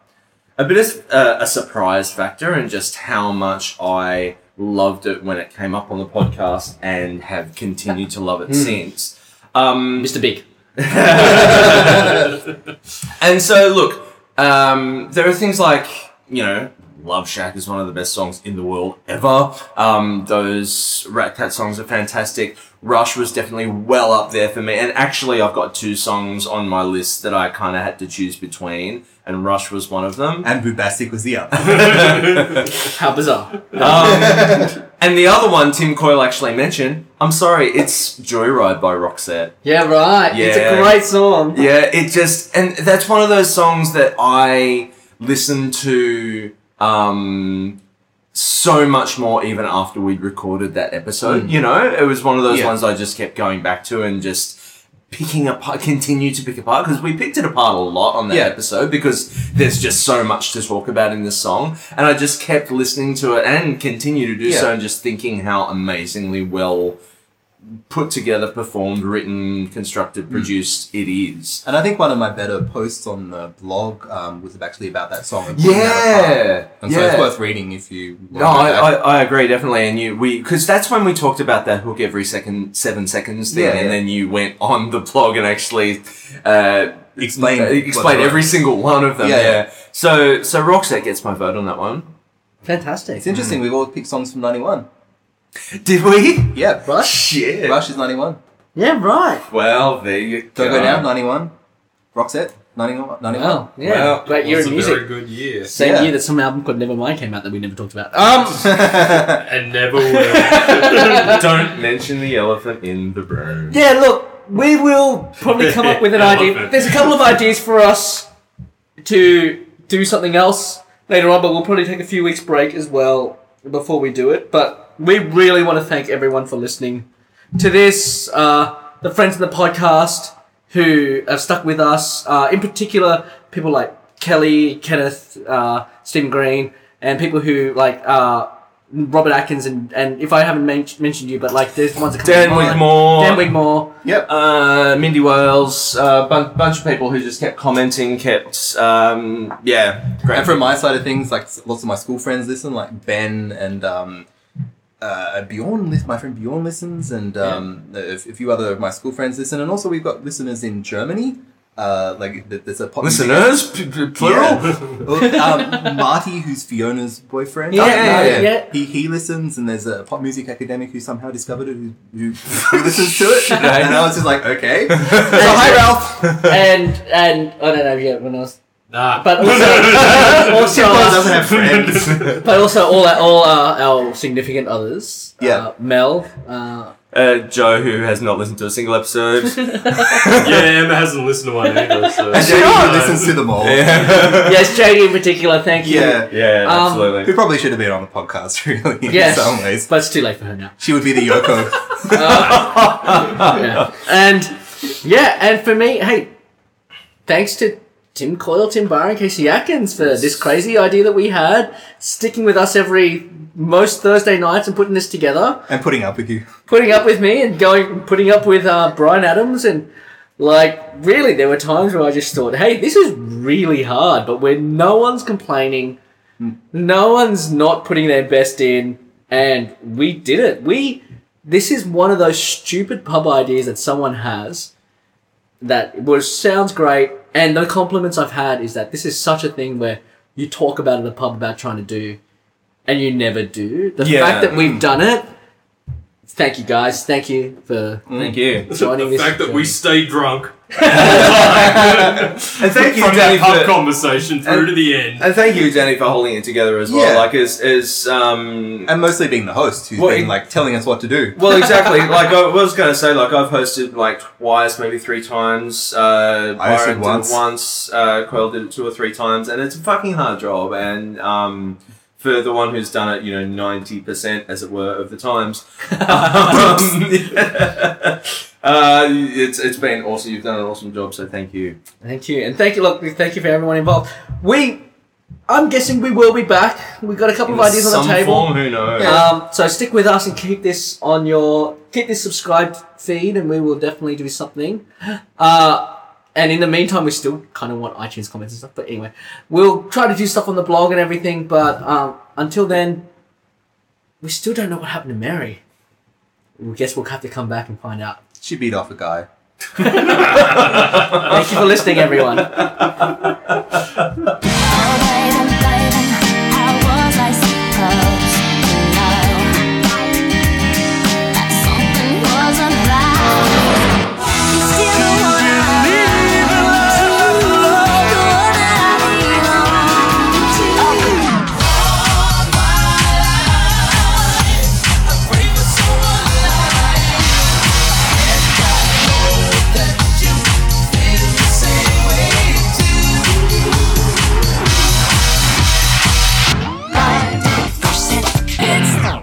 a bit of a, a surprise factor, and just how much I loved it when it came up on the podcast, and have continued to love it hmm. since. Um,
Mr. Big.
and so, look, um, there are things like, you know, Love Shack is one of the best songs in the world ever. Um, those Ratcat songs are fantastic. Rush was definitely well up there for me. And actually, I've got two songs on my list that I kind of had to choose between, and Rush was one of them.
And Boobastic was the other.
How bizarre.
Um, and the other one Tim Coyle actually mentioned, I'm sorry, it's Joyride by Roxette.
Yeah, right. Yeah. It's a great song.
Yeah, it just and that's one of those songs that I listen to um so much more even after we'd recorded that episode. You know, it was one of those
Yeah.
ones I just kept going back to and just picking apart, continue to pick apart because we picked it apart a lot on that
Yeah.
episode because there's just so much to talk about in this song, and I just kept listening to it and continue to do
Yeah.
so and just thinking how amazingly well put together, performed, written, constructed, produced it is.
and I think one of my better posts on the blog um, was actually about that song. and pulling that.
Yeah,
And so it's worth reading if you.
No, I, I, I agree definitely, and you we because that's when we talked about that hook every second seven seconds thing,
Yeah,
and then you went on the blog and actually uh,
Explain
uh, explain every
were.
single one of them.
Yeah,
Yeah,
yeah.
So so Roxette gets my vote on that one.
Fantastic.
It's interesting. We've all picked songs from '91.
Did we?
Yeah,
Rush?
Shit.
Rush is '91.
Yeah, right.
Well, there you
Don't
go.
go now. '91. Roxette. 91. 91.
Wow. Yeah.
Well,
great year
It was
in
a
music.
very good year.
Same
Yeah.
year that some album called Nevermind came out that we never talked about. Um,
And never will.
Don't mention the elephant in the room.
yeah, look, we will probably come up with an idea.
Elephant.
There's a couple of ideas for us to do something else later on, but we'll probably take a few weeks break as well before we do it. But we really want to thank everyone for listening to this. Uh, the friends of the podcast who have stuck with us, uh, in particular, people like Kelly, Kenneth, uh, Stephen Green, and people who like uh, Robert Atkins, and, and if I haven't men- mentioned you, but like there's ones that come
Dan
to mind.
Wigmore.
Dan Wigmore.
Yep.
Uh, Mindy Wales, a uh, bun- bunch of people who just kept commenting, kept, um, yeah, great.
And from my side of things, like lots of my school friends listen, like Ben and um, uh, Bjorn, my friend Bjorn listens, and um, a, a few other of my school friends listen. And also, we've got listeners in Germany. Uh, like th- there's a pop
Listeners, P- p- plural.
Yeah. Well, um, Marty, who's Fiona's boyfriend.
Yeah, yeah, yeah.
He, he listens, and there's a pop music academic who somehow discovered it, who, who, who listens to it. and I was just like, okay. So, hi, Ralph.
and and I don't know yet when else,
Nah.
but also also,
Paul doesn't have friends.
but also all our, all our, our significant others.
Yeah.
uh, Mel. Uh,
Uh, Joe, who has not listened to a single episode.
yeah, Emma hasn't listened to one either. So.
And Jamie who listens to them all.
yeah,
yes, JD in particular. Thank you.
Yeah.
yeah,
Um,
absolutely.
Who probably should have been on the podcast, really, in
Yes,
some ways.
but it's too late for her now.
She would be the Yoko.
Yeah. And yeah, and for me, hey, thanks to Tim Coyle, Tim Barr, and Casey Atkins for this crazy idea that we had, sticking with us every most Thursday nights and putting this together,
and putting up with you.
putting up with me and going, putting up with uh, Bryan Adams, and like really, there were times where I just thought, hey, this is really hard, but when no one's complaining, no one's not putting their best in, and we did it. We this is one of those stupid pub ideas that someone has that was sounds great, and the compliments I've had is that this is such a thing where you talk about at a pub about trying to do, and you never do. The
Yeah.
fact that we've done it. Thank you guys. Thank you for
Thank you.
joining
the
this.
fact that we stay drunk
And thank you,
from
Danny,
that pub
for,
conversation through
and-
to the end.
and thank you, Danny, for holding it together as well.
Yeah.
Like, as, as, um,
And mostly being the host who's
Well,
been
it-
like telling us what to do.
Well, exactly. like I was going to say, like I've hosted like twice, maybe three times. Uh,
I hosted
Byron did it
once.
once. Uh, Coyle did it two or three times, and it's a fucking hard job. And um, for the one who's done it, you know, ninety percent, as it were, of the times, um, uh, it's it's been awesome. You've done an awesome job, so thank you.
Thank you, and thank you. Look, thank you for everyone involved. We, I'm guessing we will be back. We've got a couple of ideas on the table.
form, who knows?
Um, so stick with us and keep this on your keep this subscribed feed, and we will definitely do something. Uh, and in the meantime, we still kind of want iTunes comments and stuff. But anyway, we'll try to do stuff on the blog and everything. But um, until then, we still don't know what happened to Mary. We guess we'll have to come back and find out.
She beat off a guy.
Thank you for listening, everyone.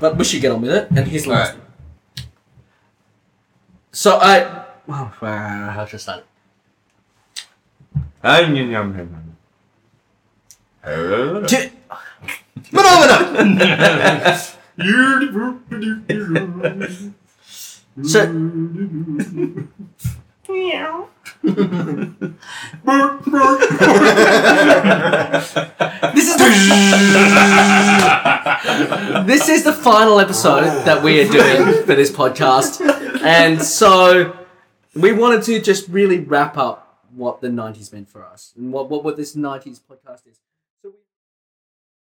but we should get on with it. And here's the last
Alright.
one. So I. Oh, how to start? it? Do- So this is the this is the final episode that we are doing for this podcast, and so we wanted to just really wrap up what the '90s meant for us and what what, what this '90s podcast is.